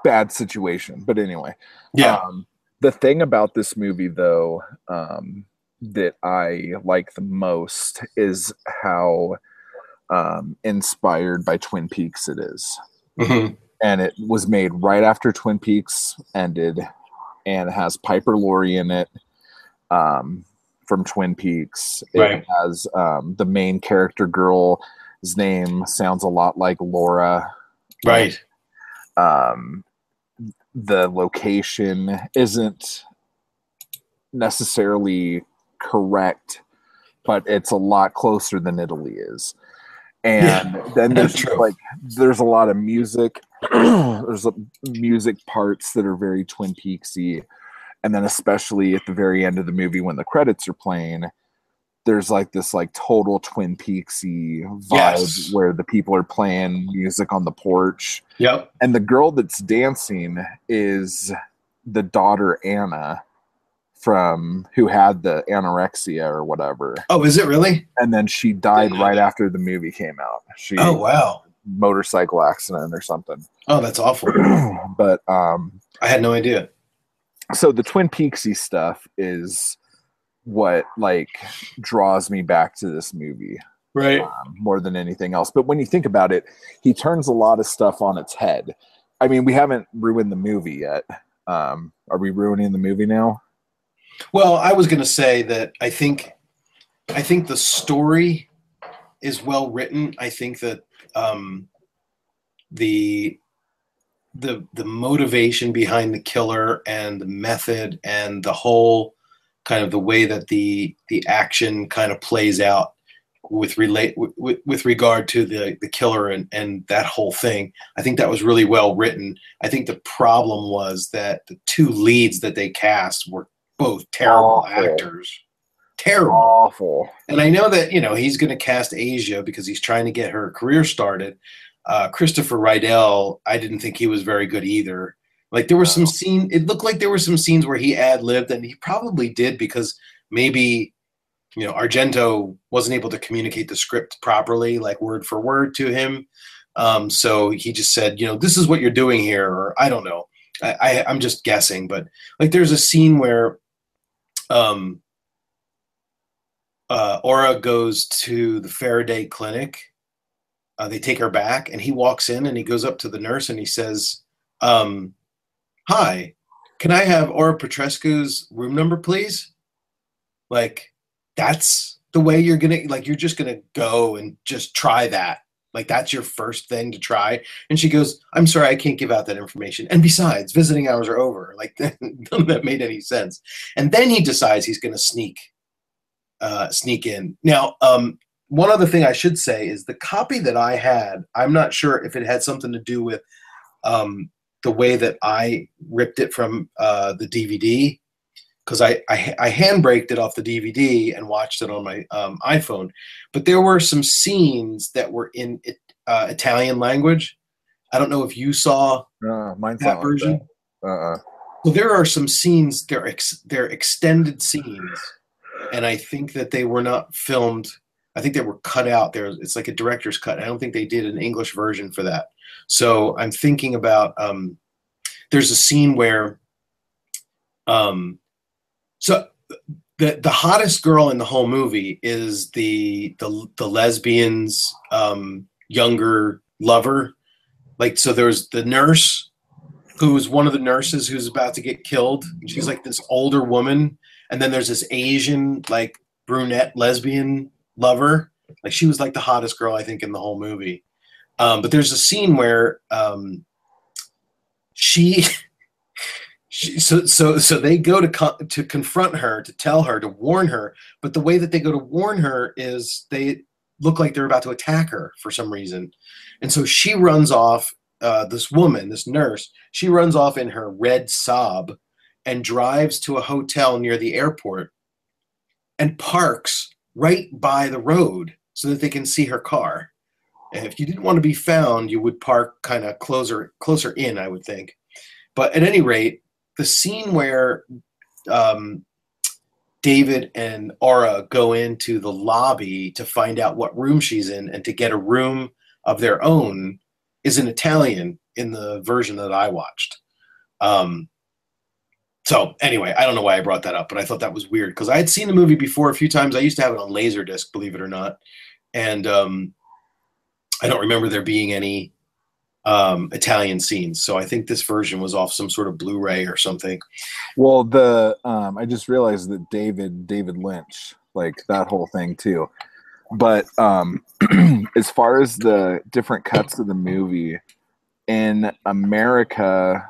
bad situation but anyway yeah, Um, the thing about this movie, though, um, that I like the most is how um, inspired by Twin Peaks it is. Mhm. And it was made right after Twin Peaks ended, and it has Piper Laurie in it um, from Twin Peaks. It Right. has um, the main character girl's name sounds a lot like Laura right. um, the location isn't necessarily correct, but it's a lot closer than Italy is. And then there's like there's a lot of music. there's a, music parts that are very Twin Peaksy, and then especially at the very end of the movie when the credits are playing, there's like this like total Twin Peaksy vibe Yes. where the people are playing music on the porch Yep. and the girl that's dancing is the daughter Anna from who had the anorexia or whatever Oh, is it really? and then she died right after the movie came out she Oh, wow. motorcycle accident or something Oh, that's awful. but um I had no idea. so the twin peaksy stuff is what like draws me back to this movie Right. um, more than anything else. But when you think about it, he turns a lot of stuff on its head. I mean, we haven't ruined the movie yet, Um, are we ruining the movie now? Well, I was going to say that I think I think the story is well written. I think that um, the the the motivation behind the killer and the method and the whole kind of the way that the the action kind of plays out with relate with, with regard to the the killer and and that whole thing i think that was really well written i think the problem was that the two leads that they cast were both terrible Awful. actors terrible Awful. and I know that you know he's going to cast Asia because he's trying to get her career started. Uh, Christopher Rydell, I didn't think he was very good either. Like there were some scene. It looked like there were some scenes where he ad libbed, and he probably did because maybe you know Argento wasn't able to communicate the script properly, like word for word to him. Um, so he just said, you know, this is what you're doing here, or I don't know. I, I I'm just guessing, but like there's a scene where um uh, Aura goes to the Faraday clinic. Uh, they take her back, and he walks in and he goes up to the nurse and he says, um, "Hi, can I have Aura Petrescu's room number, please?" Like, that's the way you're gonna like. You're just gonna go and just try that. Like, that's your first thing to try. And she goes, "I'm sorry, I can't give out that information. And besides, visiting hours are over." Like, none of that made any sense. And then he decides he's gonna sneak uh, sneak in. Now, um, one other thing I should say is the copy that I had. I'm not sure if it had something to do with um, the way that I ripped it from uh, the DVD because I, I I handbraked it off the DVD and watched it on my um, iPhone. But there were some scenes that were in it, uh, Italian language. I don't know if you saw Uh, that version. Like. Uh-uh. Well, there are some scenes. They're ex- they're extended scenes, and I think that they were not filmed. I think they were cut out. There, it's like a director's cut. I don't think they did an English version for that. So I'm thinking about. Um, there's a scene where, um, so the the hottest girl in the whole movie is the the the lesbian's um, younger lover. Like so, there's the nurse who's one of the nurses who's about to get killed. She's like this older woman, and then there's this Asian like brunette lesbian lover. Like she was like the hottest girl I think in the whole movie. Um, but there's a scene where um, she, she so so so they go to co- to confront her to tell her to warn her, but the way that they go to warn her is they look like they're about to attack her for some reason, and so she runs off. Uh, this woman, this nurse, she runs off in her red Saab and drives to a hotel near the airport and parks right by the road so that they can see her car. And if you didn't want to be found, you would park kind of closer closer in, I would think. But at any rate, the scene where um, David and Aura go into the lobby to find out what room she's in and to get a room of their own is in Italian in the version that I watched. Um, so anyway, I don't know why I brought that up, but I thought that was weird because I had seen the movie before a few times. I used to have it on Laserdisc, believe it or not, and um, I don't remember there being any um, Italian scenes. So I think this version was off some sort of Blu-ray or something. Well, the um, I just realized that David David Lynch, like that whole thing too. But um, as far as the different cuts of the movie in America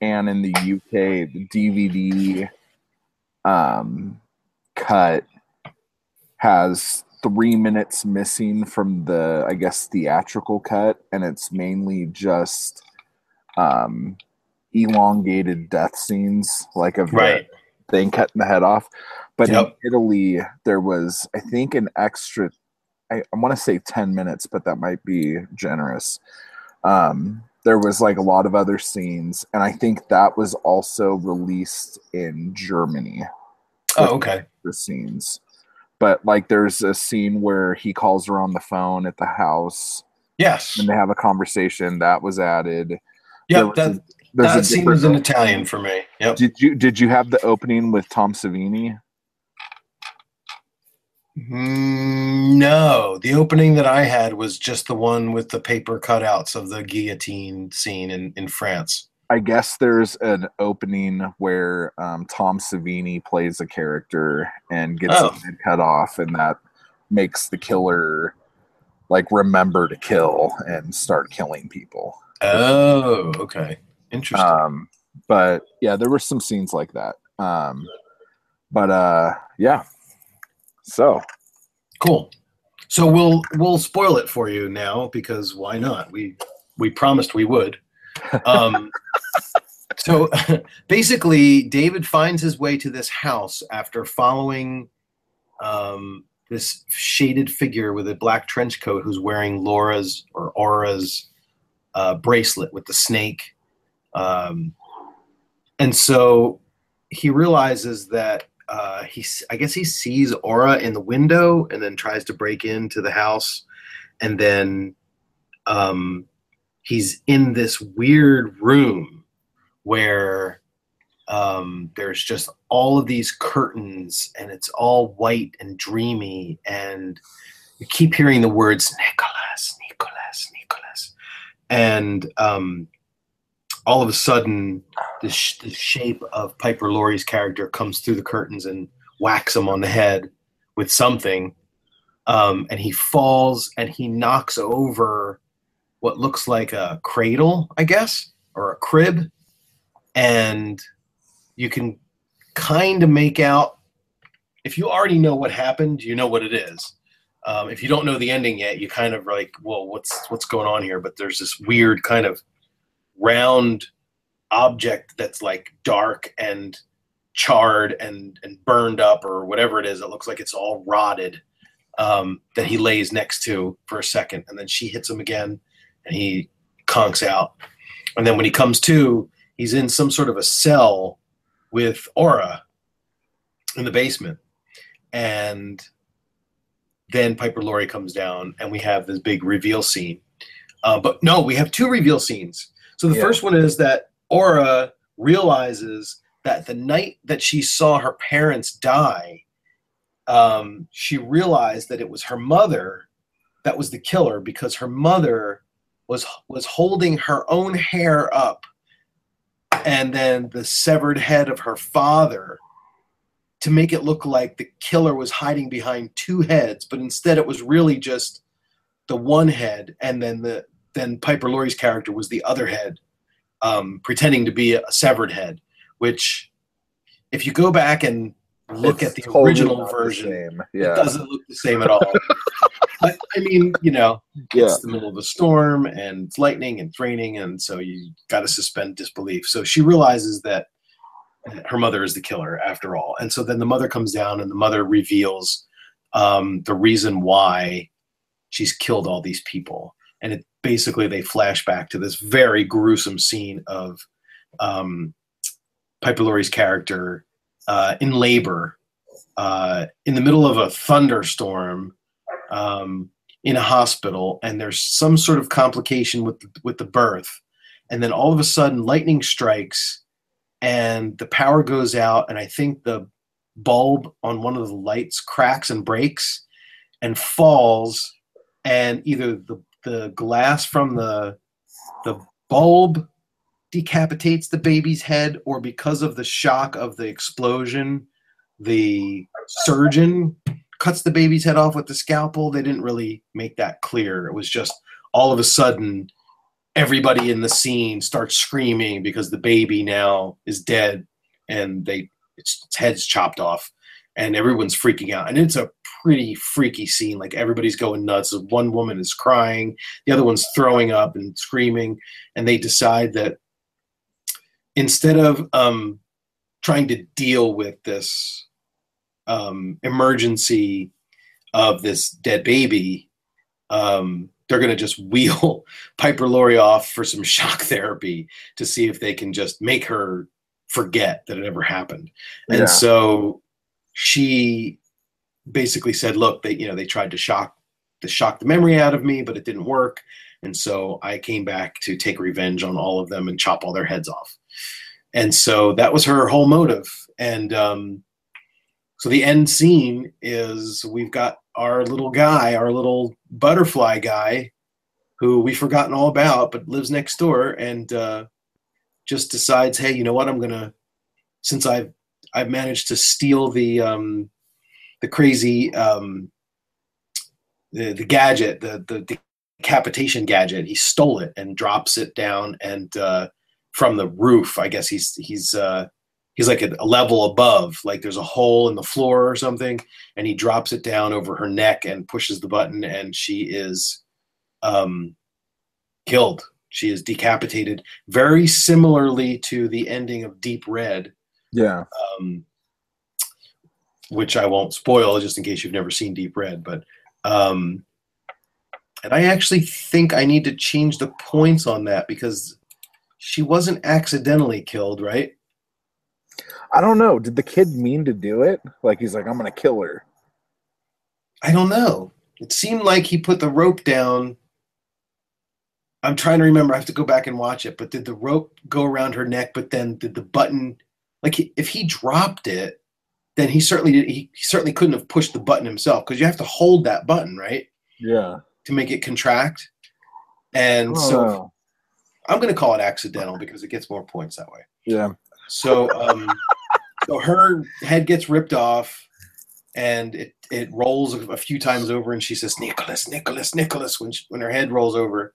and in the UK, the DVD um, cut has three minutes missing from the, I guess, theatrical cut, and it's mainly just um, elongated death scenes, like of the thing cutting the head off. But Yep. in Italy, there was, I think, an extra, I, I want to say 10 minutes, but that might be generous. Um, there was like a lot of other scenes, and I think that was also released in Germany, Oh, okay. the scenes. But like, there's a scene where he calls her on the phone at the house Yes. and they have a conversation that was added. Yep. was That, a- that scene was in Italian for me. Yep. Did you did you have the opening with Tom Savini? Mm, no, the opening that I had was just the one with the paper cutouts of the guillotine scene in, in France. I guess there's an opening where um, Tom Savini plays a character and gets Oh. his head cut off, and that makes the killer like remember to kill and start killing people. Oh, okay. Interesting. Um, but yeah, there were some scenes like that. Um, but uh, yeah. So Cool. So we'll we'll spoil it for you now because why not? We we promised we would. Um, so basically, David finds his way to this house after following um, this shaded figure with a black trench coat who's wearing Laura's or Aura's uh, bracelet with the snake. Um, and so he realizes that uh, he, I guess he sees Aura in the window and then tries to break into the house. And then um, he's in this weird room where um, there's just all of these curtains and it's all white and dreamy. And you keep hearing the words Nicholas, Nicholas, Nicholas. And um, all of a sudden, the, sh- the shape of Piper Laurie's character comes through the curtains and whacks him on the head with something. Um, and he falls and he knocks over what looks like a cradle, I guess, or a crib. And you can kind of make out, if you already know what happened, you know what it is. Um, if you don't know the ending yet, you kind of like, well, what's what's going on here? But there's this weird kind of round object that's like dark and charred and and burned up or whatever it is. It looks like it's all rotted. Um, that he lays next to for a second, and then she hits him again, and he conks out. And then when he comes to, he's in some sort of a cell with Aura in the basement, and then Piper Laurie comes down, and we have this big reveal scene. Uh, but no, we have two reveal scenes. So the Yeah. first one is that Aura realizes that the night that she saw her parents die, um, she realized that it was her mother that was the killer because her mother was was holding her own hair up, and then the severed head of her father to make it look like the killer was hiding behind two heads, but instead it was really just the one head, and then the then Piper Laurie's character was the other head, um, pretending to be a severed head. Which, if you go back and look it's at the totally original not the version, same. it doesn't look the same at all. but I mean, you know, Yeah. it's the middle of a storm and it's lightning and it's raining, and so you got to suspend disbelief. So she realizes that her mother is the killer after all, and so then the mother comes down and the mother reveals um, the reason why she's killed all these people, and it basically they flash back to this very gruesome scene of um, Piper Laurie's character uh, in labor uh, in the middle of a thunderstorm um, in a hospital, and there's some sort of complication with the, with the birth, and then all of a sudden lightning strikes, and the power goes out, and I think the bulb on one of the lights cracks and breaks, and falls, and either the the glass from the the bulb decapitates the baby's head, or because of the shock of the explosion, the surgeon cuts the baby's head off with the scalpel. They didn't really make that clear. It was just all of a sudden everybody in the scene starts screaming because the baby now is dead and they its, its head's chopped off and everyone's freaking out and it's a pretty freaky scene like everybody's going nuts one woman is crying the other one's throwing up and screaming and they decide that instead of um, trying to deal with this um, emergency of this dead baby, um, they're going to just wheel Piper Laurie off for some shock therapy to see if they can just make her forget that it ever happened. And so she basically said, "Look, they you know they tried to shock to shock the memory out of me, but it didn't work." And so I came back to take revenge on all of them and chop all their heads off. And so that was her whole motive. And um, so the end scene is we've got our little guy, our little butterfly guy, who we've forgotten all about, but lives next door and uh, just decides, hey, you know what? I'm gonna since I've I've managed to steal the um, the crazy um, the the gadget, the the decapitation gadget. He stole it and drops it down and uh, from the roof. I guess he's he's uh, he's like a, a level above. Like there's a hole in the floor or something, and he drops it down over her neck and pushes the button, and she is um, killed. She is decapitated, very similarly to the ending of Deep Red, Yeah. um, which I won't spoil just in case you've never seen Deep Red. But um, and I actually think I need to change the points on that because she wasn't accidentally killed, right? I don't know. Did the kid mean to do it? Like he's like, I'm gonna kill her. I don't know. It seemed like he put the rope down. I'm trying to remember. I have to go back and watch it. But did the rope go around her neck? But then did the button, like he- if he dropped it, then he certainly did, he, he certainly couldn't have pushed the button himself because you have to hold that button right Yeah. to make it contract. And so know. I'm going to call it accidental because it gets more points that way. Yeah. So, um, so her head gets ripped off, and it it rolls a, few times over, and she says, "Nicholas, Nicholas, Nicholas," when she, when her head rolls over,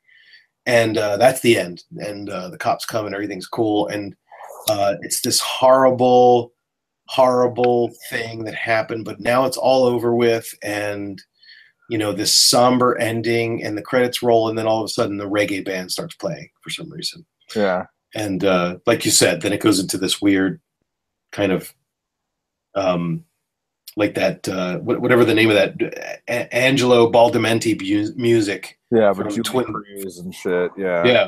and uh, that's the end. And uh, the cops come, and everything's cool, and uh, it's this horrible, horrible thing that happened, but now it's all over with, and you know this somber ending, and the credits roll, and then all of a sudden the reggae band starts playing for some reason Yeah. and uh, like you said, then it goes into this weird kind of um, like that uh, whatever the name of that A- Angelo Badalamenti bu- music. Yeah, but Twin- Cruise and shit. Yeah. Yeah,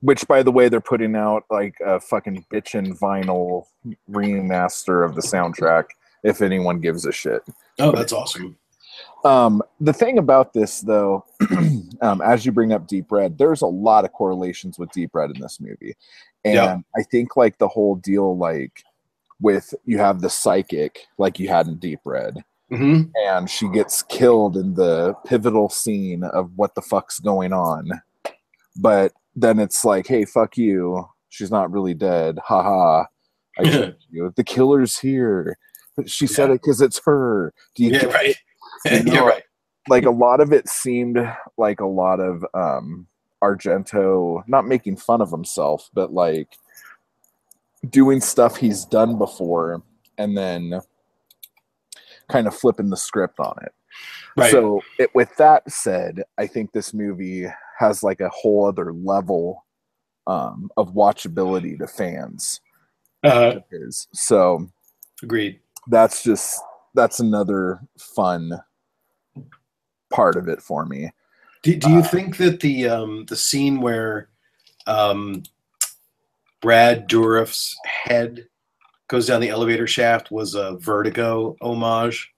Which, by the way, they're putting out like a fucking bitchin' vinyl remaster of the soundtrack. If anyone gives a shit. oh, that's awesome. Um, the thing about this, though, um, as you bring up Deep Red, there's a lot of correlations with Deep Red in this movie, and Yeah. I think like the whole deal, like with you have the psychic, like you had in Deep Red, hmm and she gets killed in the pivotal scene of what the fuck's going on, but then it's like, hey, fuck you, she's not really dead, haha. I you. The killer's here. But she said it because it's her. Do you Yeah, right. You know, You're right. like a lot of it seemed like a lot of um Argento not making fun of himself, but like doing stuff he's done before and then kind of flipping the script on it. Right. So it, with that said, I think this movie has like a whole other level um, of watchability to fans. uh, so agreed. that's just that's another fun part of it for me. Do, do you Uh, think that the um, the scene where um, Brad Dourif's head goes down the elevator shaft was a Vertigo homage?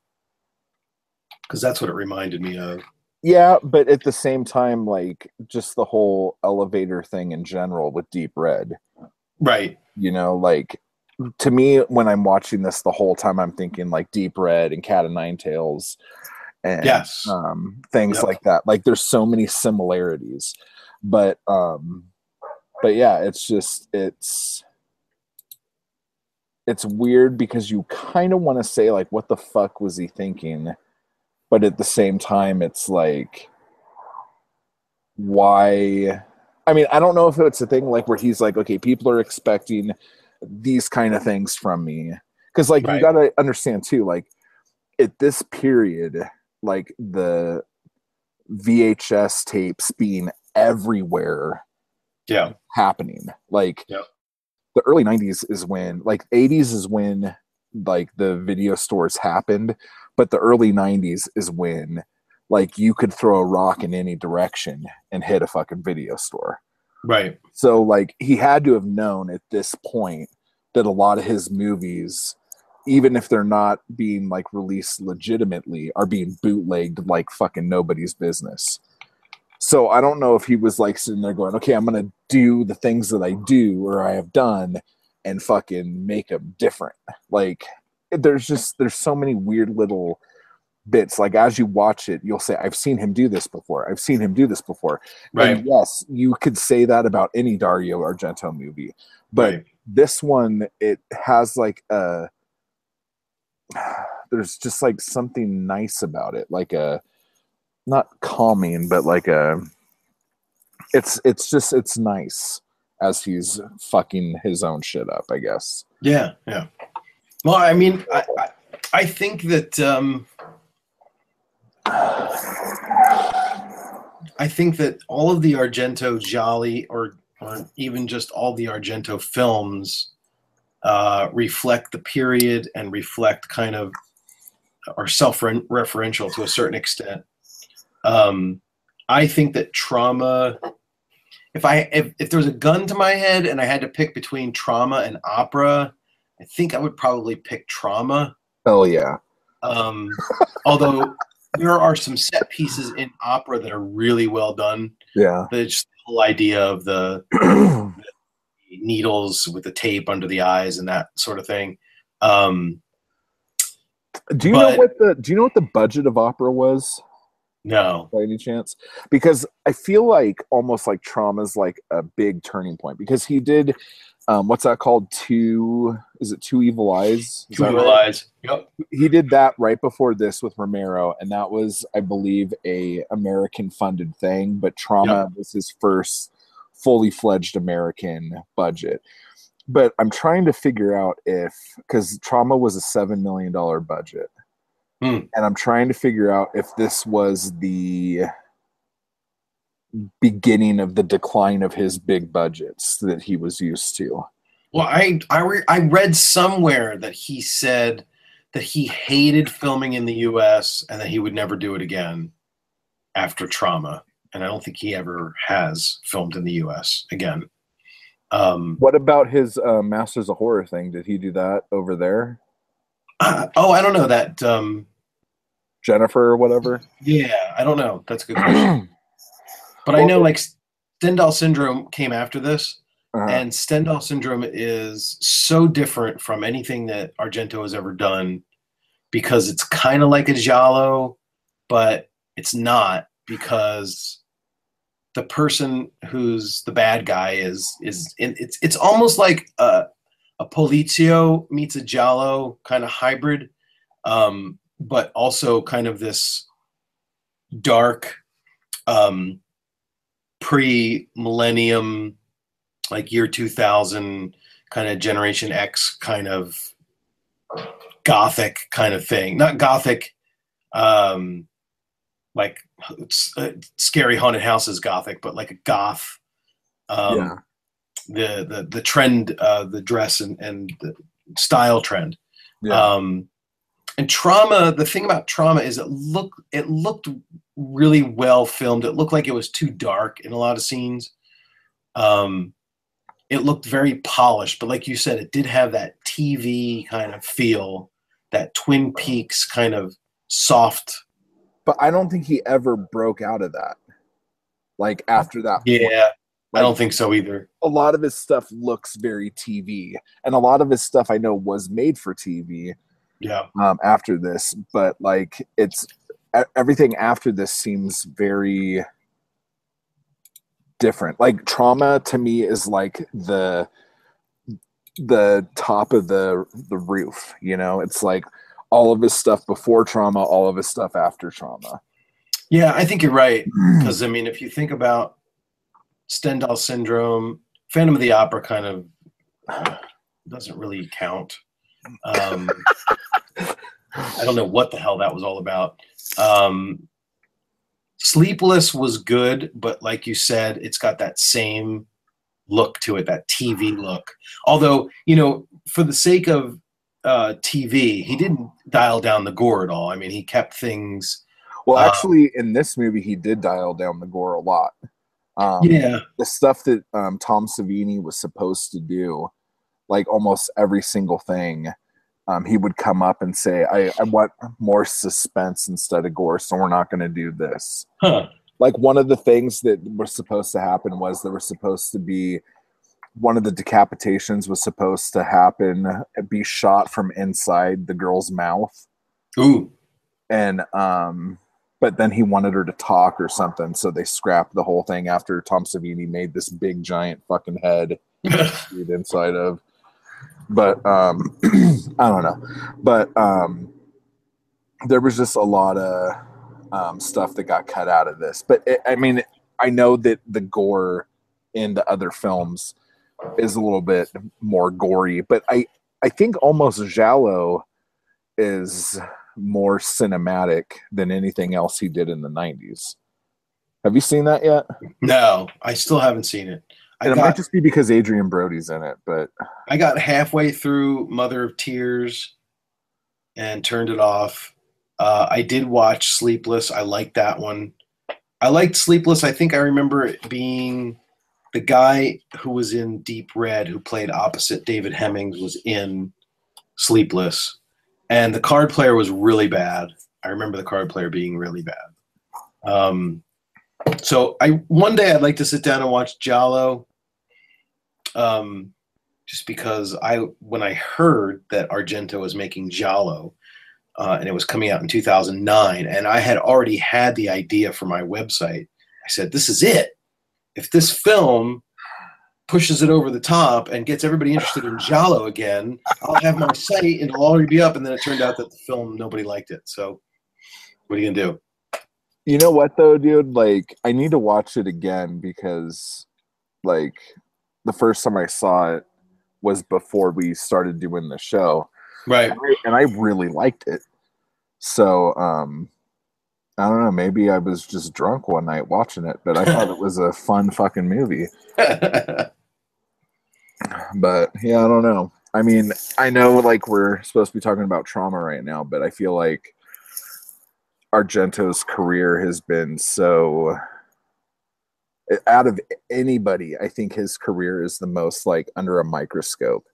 Because that's what it reminded me of. Yeah, but at the same time, like just the whole elevator thing in general with Deep Red, Right. you know, like to me when I'm watching this the whole time I'm thinking like Deep Red and Cat of Nine Tails and Yes. um things Yep. like that. Like there's so many similarities. But um but yeah, it's just it's it's weird because you kind of want to say like what the fuck was he thinking? But at the same time it's like why I mean, I don't know if it's a thing like where he's like, okay, people are expecting these kind of things from me. Cause like Right. you gotta understand too, like at this period, like the VHS tapes being everywhere Yeah. happening. Like Yep. the early 90s is when like 80s is when like the video stores happened, but the early 90s is when like you could throw a rock in any direction and hit a fucking video store. Right. So like he had to have known at this point that a lot of his movies even if they're not being like released legitimately are being bootlegged like fucking nobody's business. So I don't know if he was like sitting there going, "Okay, I'm going to do the things that I do or I have done and fucking make them different." Like there's just there's so many weird little bits. Like as you watch it, you'll say, "I've seen him do this before. I've seen him do this before." Right. And yes, you could say that about any Dario Argento movie, but Right. this one it has like a there's just like something nice about it, like a not calming, but like a it's it's just it's nice as he's fucking his own shit up, I guess. Yeah, yeah. Well, I mean, I, I, I think that um, I think that all of the Argento Giallo, or or even just all the Argento films, uh, reflect the period and reflect kind of are self-referential to a certain extent. Um, I think that trauma. If I if, if there was a gun to my head and I had to pick between trauma and opera, I think I would probably pick trauma. Hell yeah. Um, although there are some set pieces in opera that are really well done. Yeah. The just the whole idea of the needles with the tape under the eyes and that sort of thing. Um, do you But- know what the do you know what the budget of opera was? no, by any chance? Because I feel like almost like trauma's like a big turning point because he did um what's that called? Two is it two evil eyes? Is Two Evil right? Eyes. Yep. He did that right before this with Romero, and that was, I believe, a American funded thing, but trauma was his first fully fledged American budget. But I'm trying to figure out if because trauma was a seven million dollar budget. Hmm. And I'm trying to figure out if this was the beginning of the decline of his big budgets that he was used to. Well, I I, re- I read somewhere that he said that he hated filming in the U.S. and that he would never do it again after Trauma, and I don't think he ever has filmed in the U.S. again. Um, What about his uh, Masters of Horror thing? Did he do that over there? uh, oh, I don't know that. Um, Jennifer or whatever? yeah, I don't know. That's a good question. But I know like Stendhal syndrome came after this, Uh-huh. and Stendhal syndrome is so different from anything that Argento has ever done because it's kind of like a giallo, but it's not because the person who's the bad guy is is it's it's almost like a a Polizio meets a giallo kind of hybrid, um, but also kind of this dark um, pre-millennium like year 2000 kind of generation x kind of gothic kind of thing not gothic um like it's, uh, scary haunted houses gothic but like a goth um Yeah. the the the trend uh the dress and and the style trend Yeah. um and trauma the thing about trauma is it look it looked really well filmed it looked like it was too dark in a lot of scenes um it looked very polished but like you said it did have that tv kind of feel that twin peaks kind of soft but I don't think he ever broke out of that. Like after that, point. yeah i don't think so either a lot of his stuff looks very TV, and a lot of his stuff I know was made for TV yeah um, after this. But like, it's everything after this seems very different. Like trauma to me is like the the top of the the roof. You know, it's like all of his stuff before trauma, all of his stuff after trauma. yeah i think you're right because i mean if you think about stendhal syndrome phantom of the opera kind of uh, doesn't really count um, i don't know what the hell that was all about. Um, sleepless was good but like you said it's got that same look to it that tv look. Although you know for the sake of uh, tv he didn't dial down the gore at all. I mean he kept things Well, Uh, actually, in this movie, he did dial down the gore a lot. Um, yeah. the stuff that um, Tom Savini was supposed to do, like almost every single thing, um, he would come up and say, I, I want more suspense instead of gore, so we're not going to do this. huh Like one of the things that was supposed to happen was there was supposed to be one of the decapitations was supposed to happen, be shot from inside the girl's mouth. ooh and um, but then he wanted her to talk or something, so they scrapped the whole thing after Tom Savini made this big giant fucking head inside of. But um, I don't know, but um, there was just a lot of um, stuff that got cut out of this. But it, I mean, I know that the gore in the other films is a little bit more gory, but I I think almost Giallo is more cinematic than anything else he did in the 90s. Have you seen that yet? no, I still haven't seen it. I And it might just be because Adrien Brody's in it, but I got halfway through Mother of Tears and turned it off. Uh, I did watch Sleepless. I liked that one. I liked Sleepless. I think I remember it being the guy who was in Deep Red, who played opposite David Hemmings, was in Sleepless. And the card player was really bad. I remember the card player being really bad. Um, so I one day I'd like to sit down and watch Giallo. Um, just because I when I heard that Argento was making Giallo, uh, and it was coming out in 2009, and I had already had the idea for my website. I said, "This is it. If this film pushes it over the top and gets everybody interested in Giallo again, I'll have my site and it'll already be up." And then it turned out that the film nobody liked it. So, what are you gonna do? You know what though, dude? Like I need to watch it again because like the first time I saw it was before we started doing the show. Right. and I, and I really liked it. So um I don't know, maybe I was just drunk one night watching it, but I thought it was a fun fucking movie. But yeah, I don't know. I mean, I know like we're supposed to be talking about trauma right now, but I feel like Argento's career has been so out of anybody, I think his career is the most like under a microscope.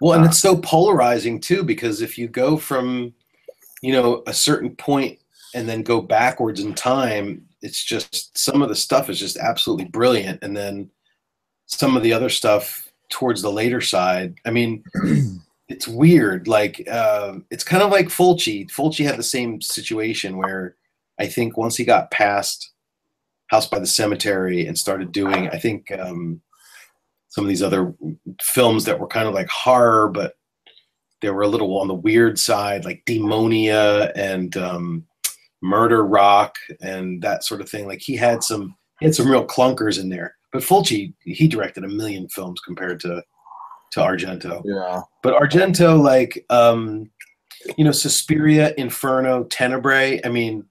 Well, and Uh, it's so polarizing too, because if you go from, you know, a certain point and then go backwards in time, it's just some of the stuff is just absolutely brilliant, and then some of the other stuff towards the later side. I mean, it's weird. Like uh, it's kind of like Fulci. Fulci had the same situation where I think once he got past House by the Cemetery and started doing, I think. Um, some of these other films that were kind of like horror, but they were a little on the weird side, like Demonia and um, Murder Rock and that sort of thing. Like he had some, he had some real clunkers in there. But Fulci, he directed a million films compared to to Argento. Yeah. But Argento, like, um, you know, Suspiria, Inferno, Tenebrae. I mean,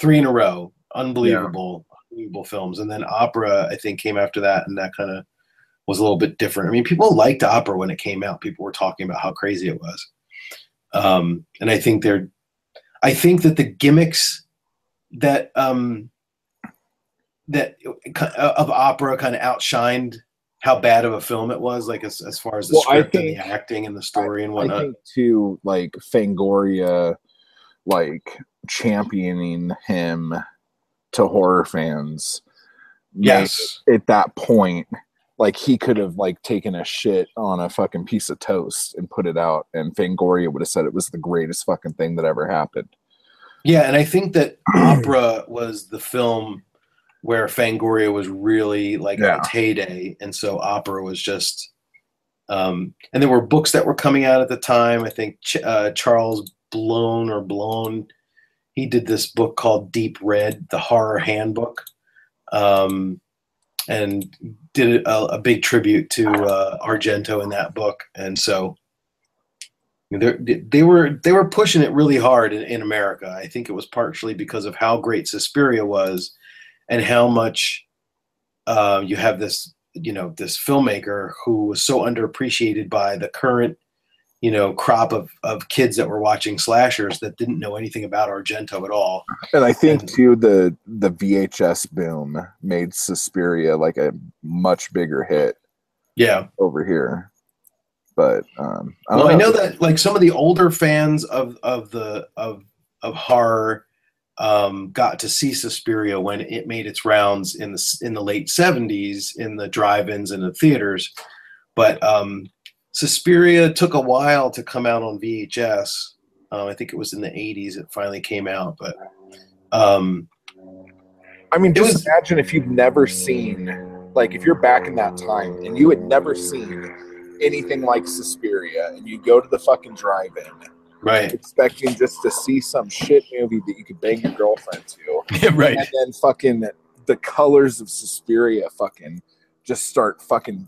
three in a row, unbelievable, unbelievable films. And then Opera, I think, came after that, and that kind of was a little bit different. I mean, people liked Opera when it came out. People were talking about how crazy it was. Um, and I think they're, I think that the gimmicks that um, that of opera kind of outshined how bad of a film it was, like as, as far as the Well, I script and the acting and the story and I whatnot. think too, like Fangoria, like championing him to horror fans. yes. At that point, like he could have like taken a shit on a fucking piece of toast and put it out, and Fangoria would have said it was the greatest fucking thing that ever happened. Yeah, and I think that Opera was the film where Fangoria was really like Yeah. its heyday, and so Opera was just. Um, and there were books that were coming out at the time. I think Ch- uh, Charles Balun or Balun, he did this book called Deep Red, the horror handbook, um, and did a, a big tribute to uh, Argento in that book. And so they they were they were pushing it really hard in, in America. I think it was partially because of how great Suspiria was, and how much uh, you have this you know this filmmaker who was so underappreciated by the current you know crop of of kids that were watching slashers that didn't know anything about Argento at all. And I think And- too the the VHS boom made Suspiria like a much bigger hit Yeah. over here. But um, I well, don't I know that like some of the older fans of of the of of horror um, got to see Suspiria when it made its rounds in the in the late seventies in the drive-ins and the theaters, but um, Suspiria took a while to come out on VHS, Uh, I think it was in the 80s it finally came out, but um, I mean, just was- imagine if you've never seen, like, if you're back in that time and you had never seen anything like Suspiria, and you go to the fucking drive-in right, expecting just to see some shit movie that you could bang your girlfriend to, right, and then fucking the colors of Suspiria fucking just start fucking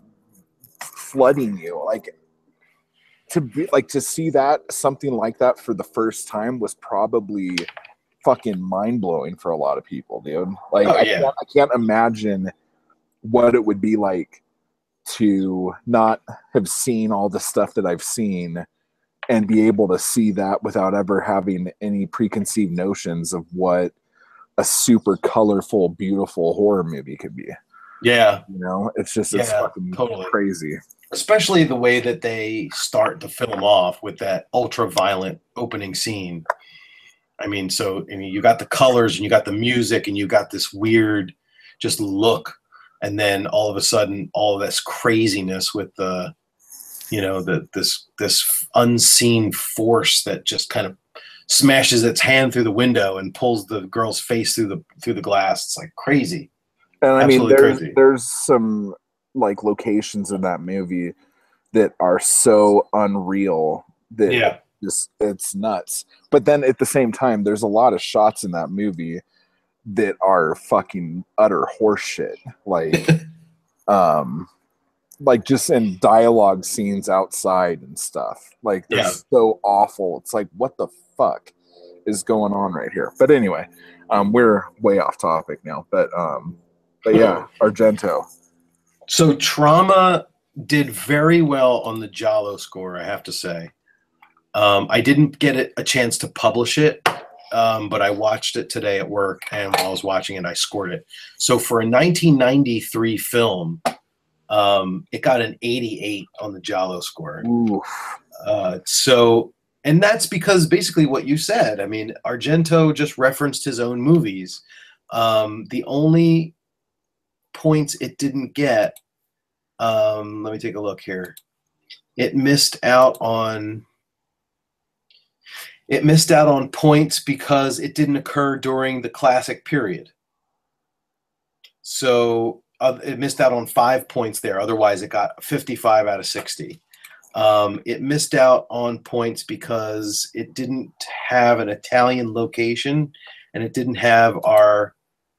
flooding you, like. To be like to see that something like that for the first time was probably fucking mind blowing for a lot of people, dude. Like Oh, I, yeah. can't, I can't imagine what it would be like to not have seen all the stuff that I've seen and be able to see that without ever having any preconceived notions of what a super colorful, beautiful horror movie could be. yeah. You know, it's just it's Yeah, fucking totally. crazy. especially the way that they start the film off with that ultra violent opening scene. I mean, so I mean, you got the colors and you got the music and you got this weird just look, and then all of a sudden, all of this craziness with the, you know, the this this unseen force that just kind of smashes its hand through the window and pulls the girl's face through the through the glass. It's like crazy. And I mean, there's crazy. there's some like locations in that movie that are so unreal that Yeah, just it's nuts. But then at the same time, there's a lot of shots in that movie that are fucking utter horseshit. Like, um, like just in dialogue scenes outside and stuff. Like they're Yeah. so awful. It's like what the fuck is going on right here? But anyway, um, we're way off topic now. But um, but yeah, Argento. So Trauma did very well on the Giallo score, I have to say. Um, I didn't get it, a chance to publish it, um, but I watched it today at work, and while I was watching it, I scored it. So for a 1993 film, um, it got an 88 on the Giallo score. Uh, so, and that's because basically what you said. I mean, Argento just referenced his own movies. Um, the only points it didn't get, um, let me take a look here. It missed out on. It missed out on points because it didn't occur during the classic period. So uh, it missed out on five points there. Otherwise, it got 55 out of 60. Um, it missed out on points because it didn't have an Italian location and it didn't have our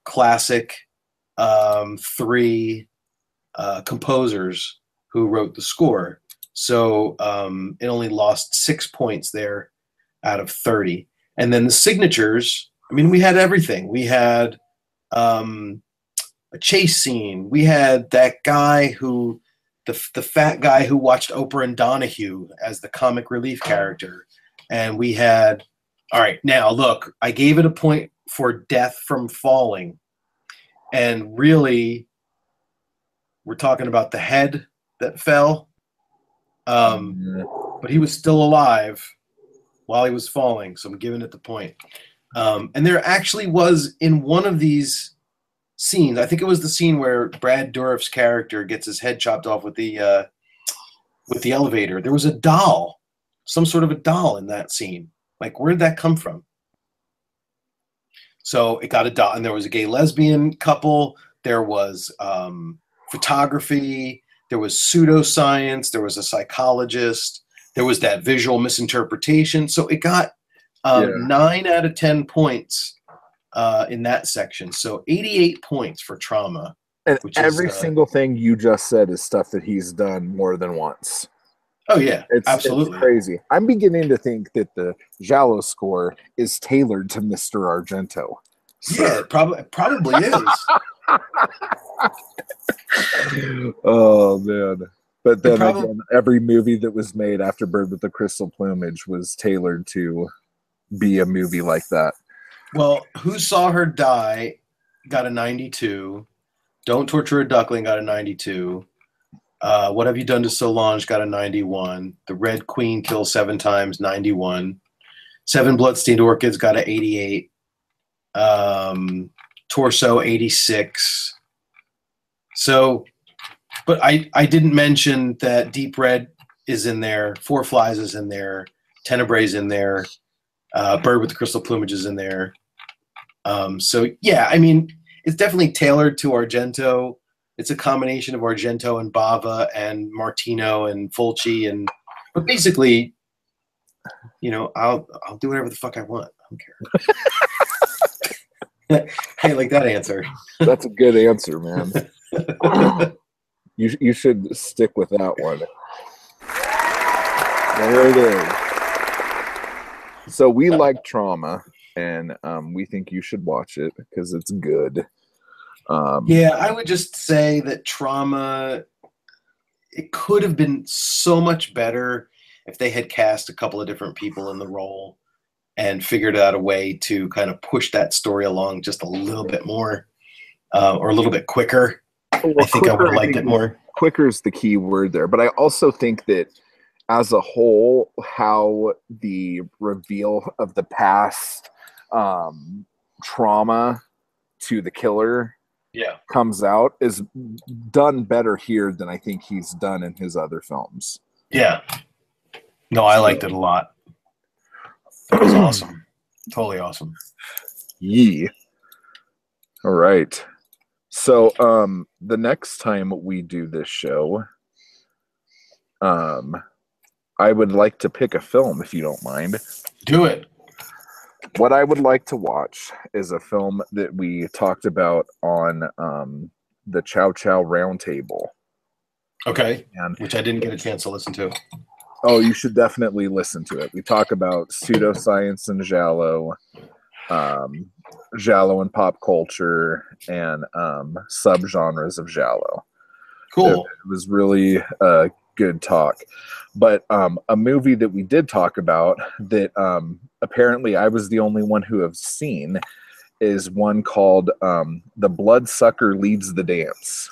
classic um, three uh, composers who wrote the score. So um, it only lost six points there out of 30. And then the signatures, I mean, we had everything. We had um, a chase scene. We had that guy who the, the fat guy who watched Oprah and Donahue as the comic relief character. And we had, all right, now look, I gave it a point for death from falling. And really, we're talking about the head that fell. Um, but he was still alive while he was falling. So I'm giving it the point. Um, and there actually was in one of these scenes, I think it was the scene where Brad Dourif's character gets his head chopped off with the uh, with the elevator. There was a doll, some sort of a doll in that scene. Like, where did that come from? So it got a doll, and there was a gay lesbian couple. There was um, photography. There was pseudoscience. There was a psychologist. There was that visual misinterpretation. So it got um, Yeah. nine out of ten points uh, in that section. So 88 points for trauma. And Which is, every uh, single thing you just said is stuff that he's done more than once. Oh yeah, It's, absolutely. it's crazy. I'm beginning to think that the Giallo score is tailored to Mr. Argento. Yeah, probably probably is. oh man. But then again, every movie that was made after Bird with the Crystal Plumage was tailored to be a movie like that. Well, Who Saw Her Die got a 92. Don't Torture a Duckling got a 92. Uh, what Have You Done to Solange got a 91. The Red Queen Kills Seven Times, 91. Seven Bloodstained Orchids got a 88. Um, Torso, 86. So, but I, I didn't mention that Deep Red is in there, Four Flies is in there, Tenebrae's in there. Uh, Bird with the Crystal Plumage is in there. Um, so yeah, I mean, it's definitely tailored to Argento. It's a combination of Argento and Bava and Martino and Fulci and but basically, you know, I'll I'll do whatever the fuck I want. I don't care. hey, like that answer. That's a good answer, man. You you should stick with that one. There it is. So we like trauma, and um, we think you should watch it because it's good. Um, Yeah, I would just say that trauma it could have been so much better if they had cast a couple of different people in the role and figured out a way to kind of push that story along just a little bit more uh, or a little bit quicker. well, I think I would have liked it more. quicker is the key word there but i also think that as a whole how the reveal of the past um, trauma to the killer Yeah. comes out is done better here than i think he's done in his other films Yeah. No, I liked it a lot. It was awesome. Totally awesome. Yee. All right. So um the next time we do this show, um I would like to pick a film if you don't mind. Do it. What I would like to watch is a film that we talked about on um the Chow Chow Roundtable. Okay. And Which I didn't get a chance to listen to. oh, you should definitely listen to it. We talk about pseudoscience and Giallo, um, Giallo and pop culture, and um, subgenres of Giallo. Cool. It was really a good talk. But um, a movie that we did talk about that um, apparently I was the only one who have seen is one called um, "The Bloodsucker Leads the Dance."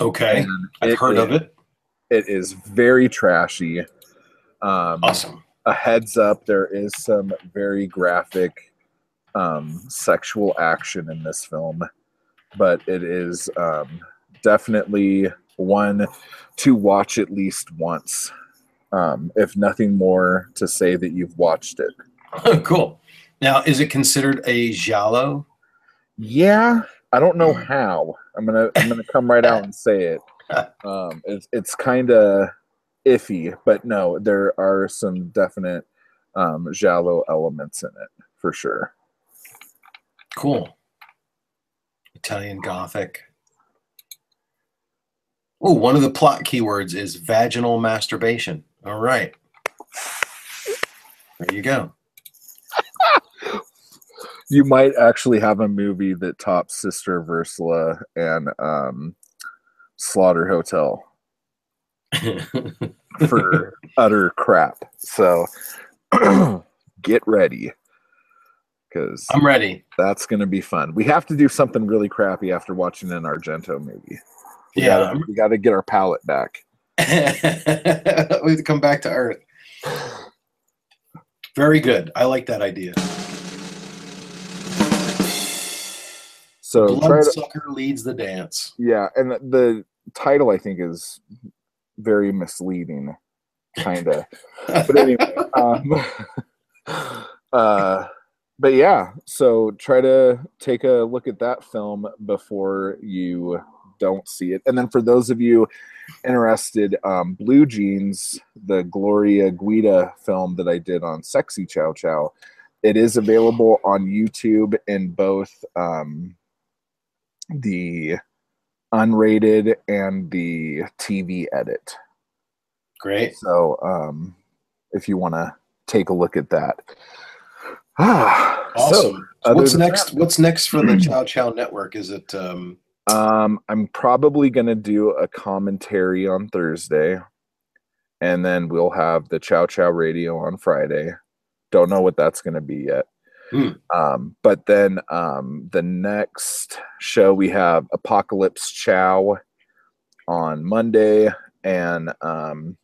Okay. And I've heard of it. It is very trashy. Um, Awesome. a heads up there is some very graphic um, sexual action in this film but it is um, definitely one to watch at least once um, if nothing more to say that you've watched it cool. Now, is it considered a giallo? yeah i don't know how i'm gonna i'm gonna come right out and say it um, it's, it's kind of iffy but no there are some definite um, giallo elements in it for sure Cool. Italian Gothic. Oh, one of the plot keywords is vaginal masturbation. All right. There you go. you might actually have a movie that tops Sister Ursula and um, Slaughter Hotel for utter crap. So get ready because I'm ready. that's going to be fun. We have to do something really crappy after watching an Argento movie. We Yeah. gotta, we got to get our palate back. we have to come back to Earth. Very good. I like that idea. So try to, leads the dance. yeah, and the, the title I think is very misleading, kind of. but anyway, um, uh, but yeah, so try to take a look at that film before you don't see it. And then for those of you interested, um, Blue Jeans, the Gloria Guida film that I did on Sexy Chow Chow, it is available on YouTube in both um, the unrated and the TV edit. Great. So um, if you want to take a look at that. Ah, Awesome. other what's next? What's next for the Chow Chow Network? Is it um um, I'm probably going to do a commentary on Thursday, and then we'll have the Chow Chow Radio on Friday. Don't know what that's going to be yet. Hmm. Um, but then um, the next show we have Apocalypse Chow on Monday and um,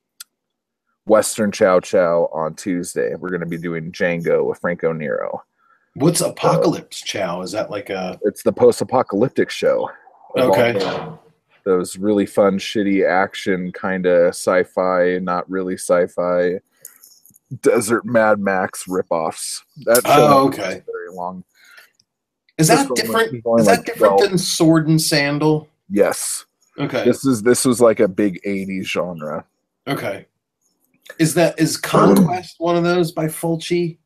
Western Chow Chow on Tuesday. We're going to be doing Django with Franco Nero. what's Apocalypse Chow? Is that like a It's the post-apocalyptic show. Okay. those really fun, shitty action kind of sci-fi, not really sci-fi Desert Mad Max ripoffs. That show Oh, okay. very long. Is that different? Is that like different 12. than Sword and Sandal? Yes, Okay. this is this was like a big '80s genre. Okay. Is that is Conquest one of those by Fulci?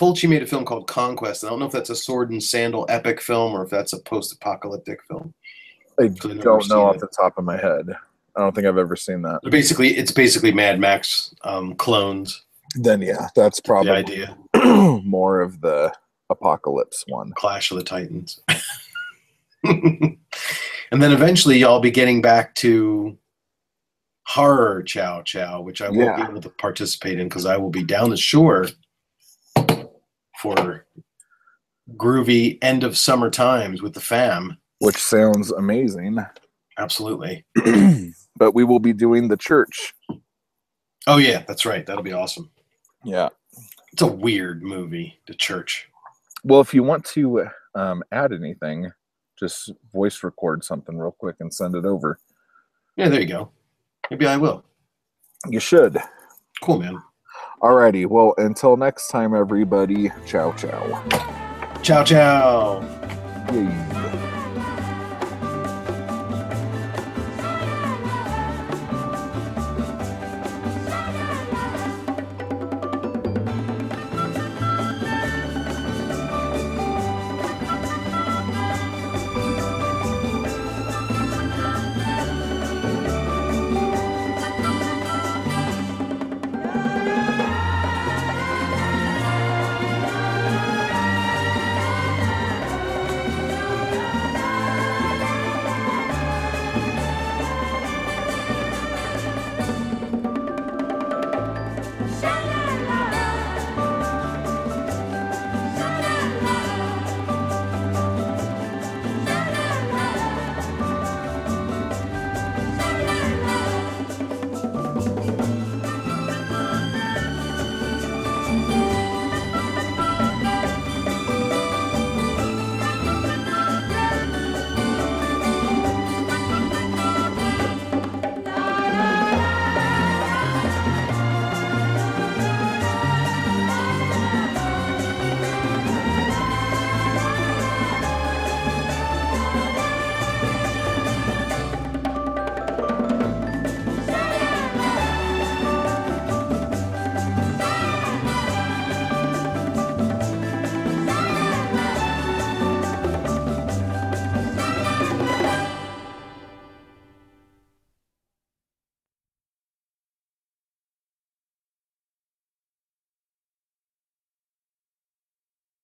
Fulci made a film called Conquest. I don't know if that's a sword and sandal epic film or if that's a post-apocalyptic film. I don't know off it. the top of my head. I don't think I've ever seen that. But basically, it's basically Mad Max um, clones. Then yeah, that's probably The idea, more of the apocalypse one. Clash of the Titans. and then eventually, y'all be getting back to horror Chow Chow, which I won't Yeah. be able to participate in because I will be down the shore for groovy end of summer times with the fam. which sounds amazing. Absolutely. but we will be doing the church. Oh yeah, that's right. That'll be awesome. Yeah. It's a weird movie, The Church. Well, if you want to um, add anything, just voice record something real quick and send it over. Yeah, there you go. Maybe I will. You should. Cool, man. Alrighty. Well, until next time, everybody. Ciao, ciao. Ciao, ciao. Yay.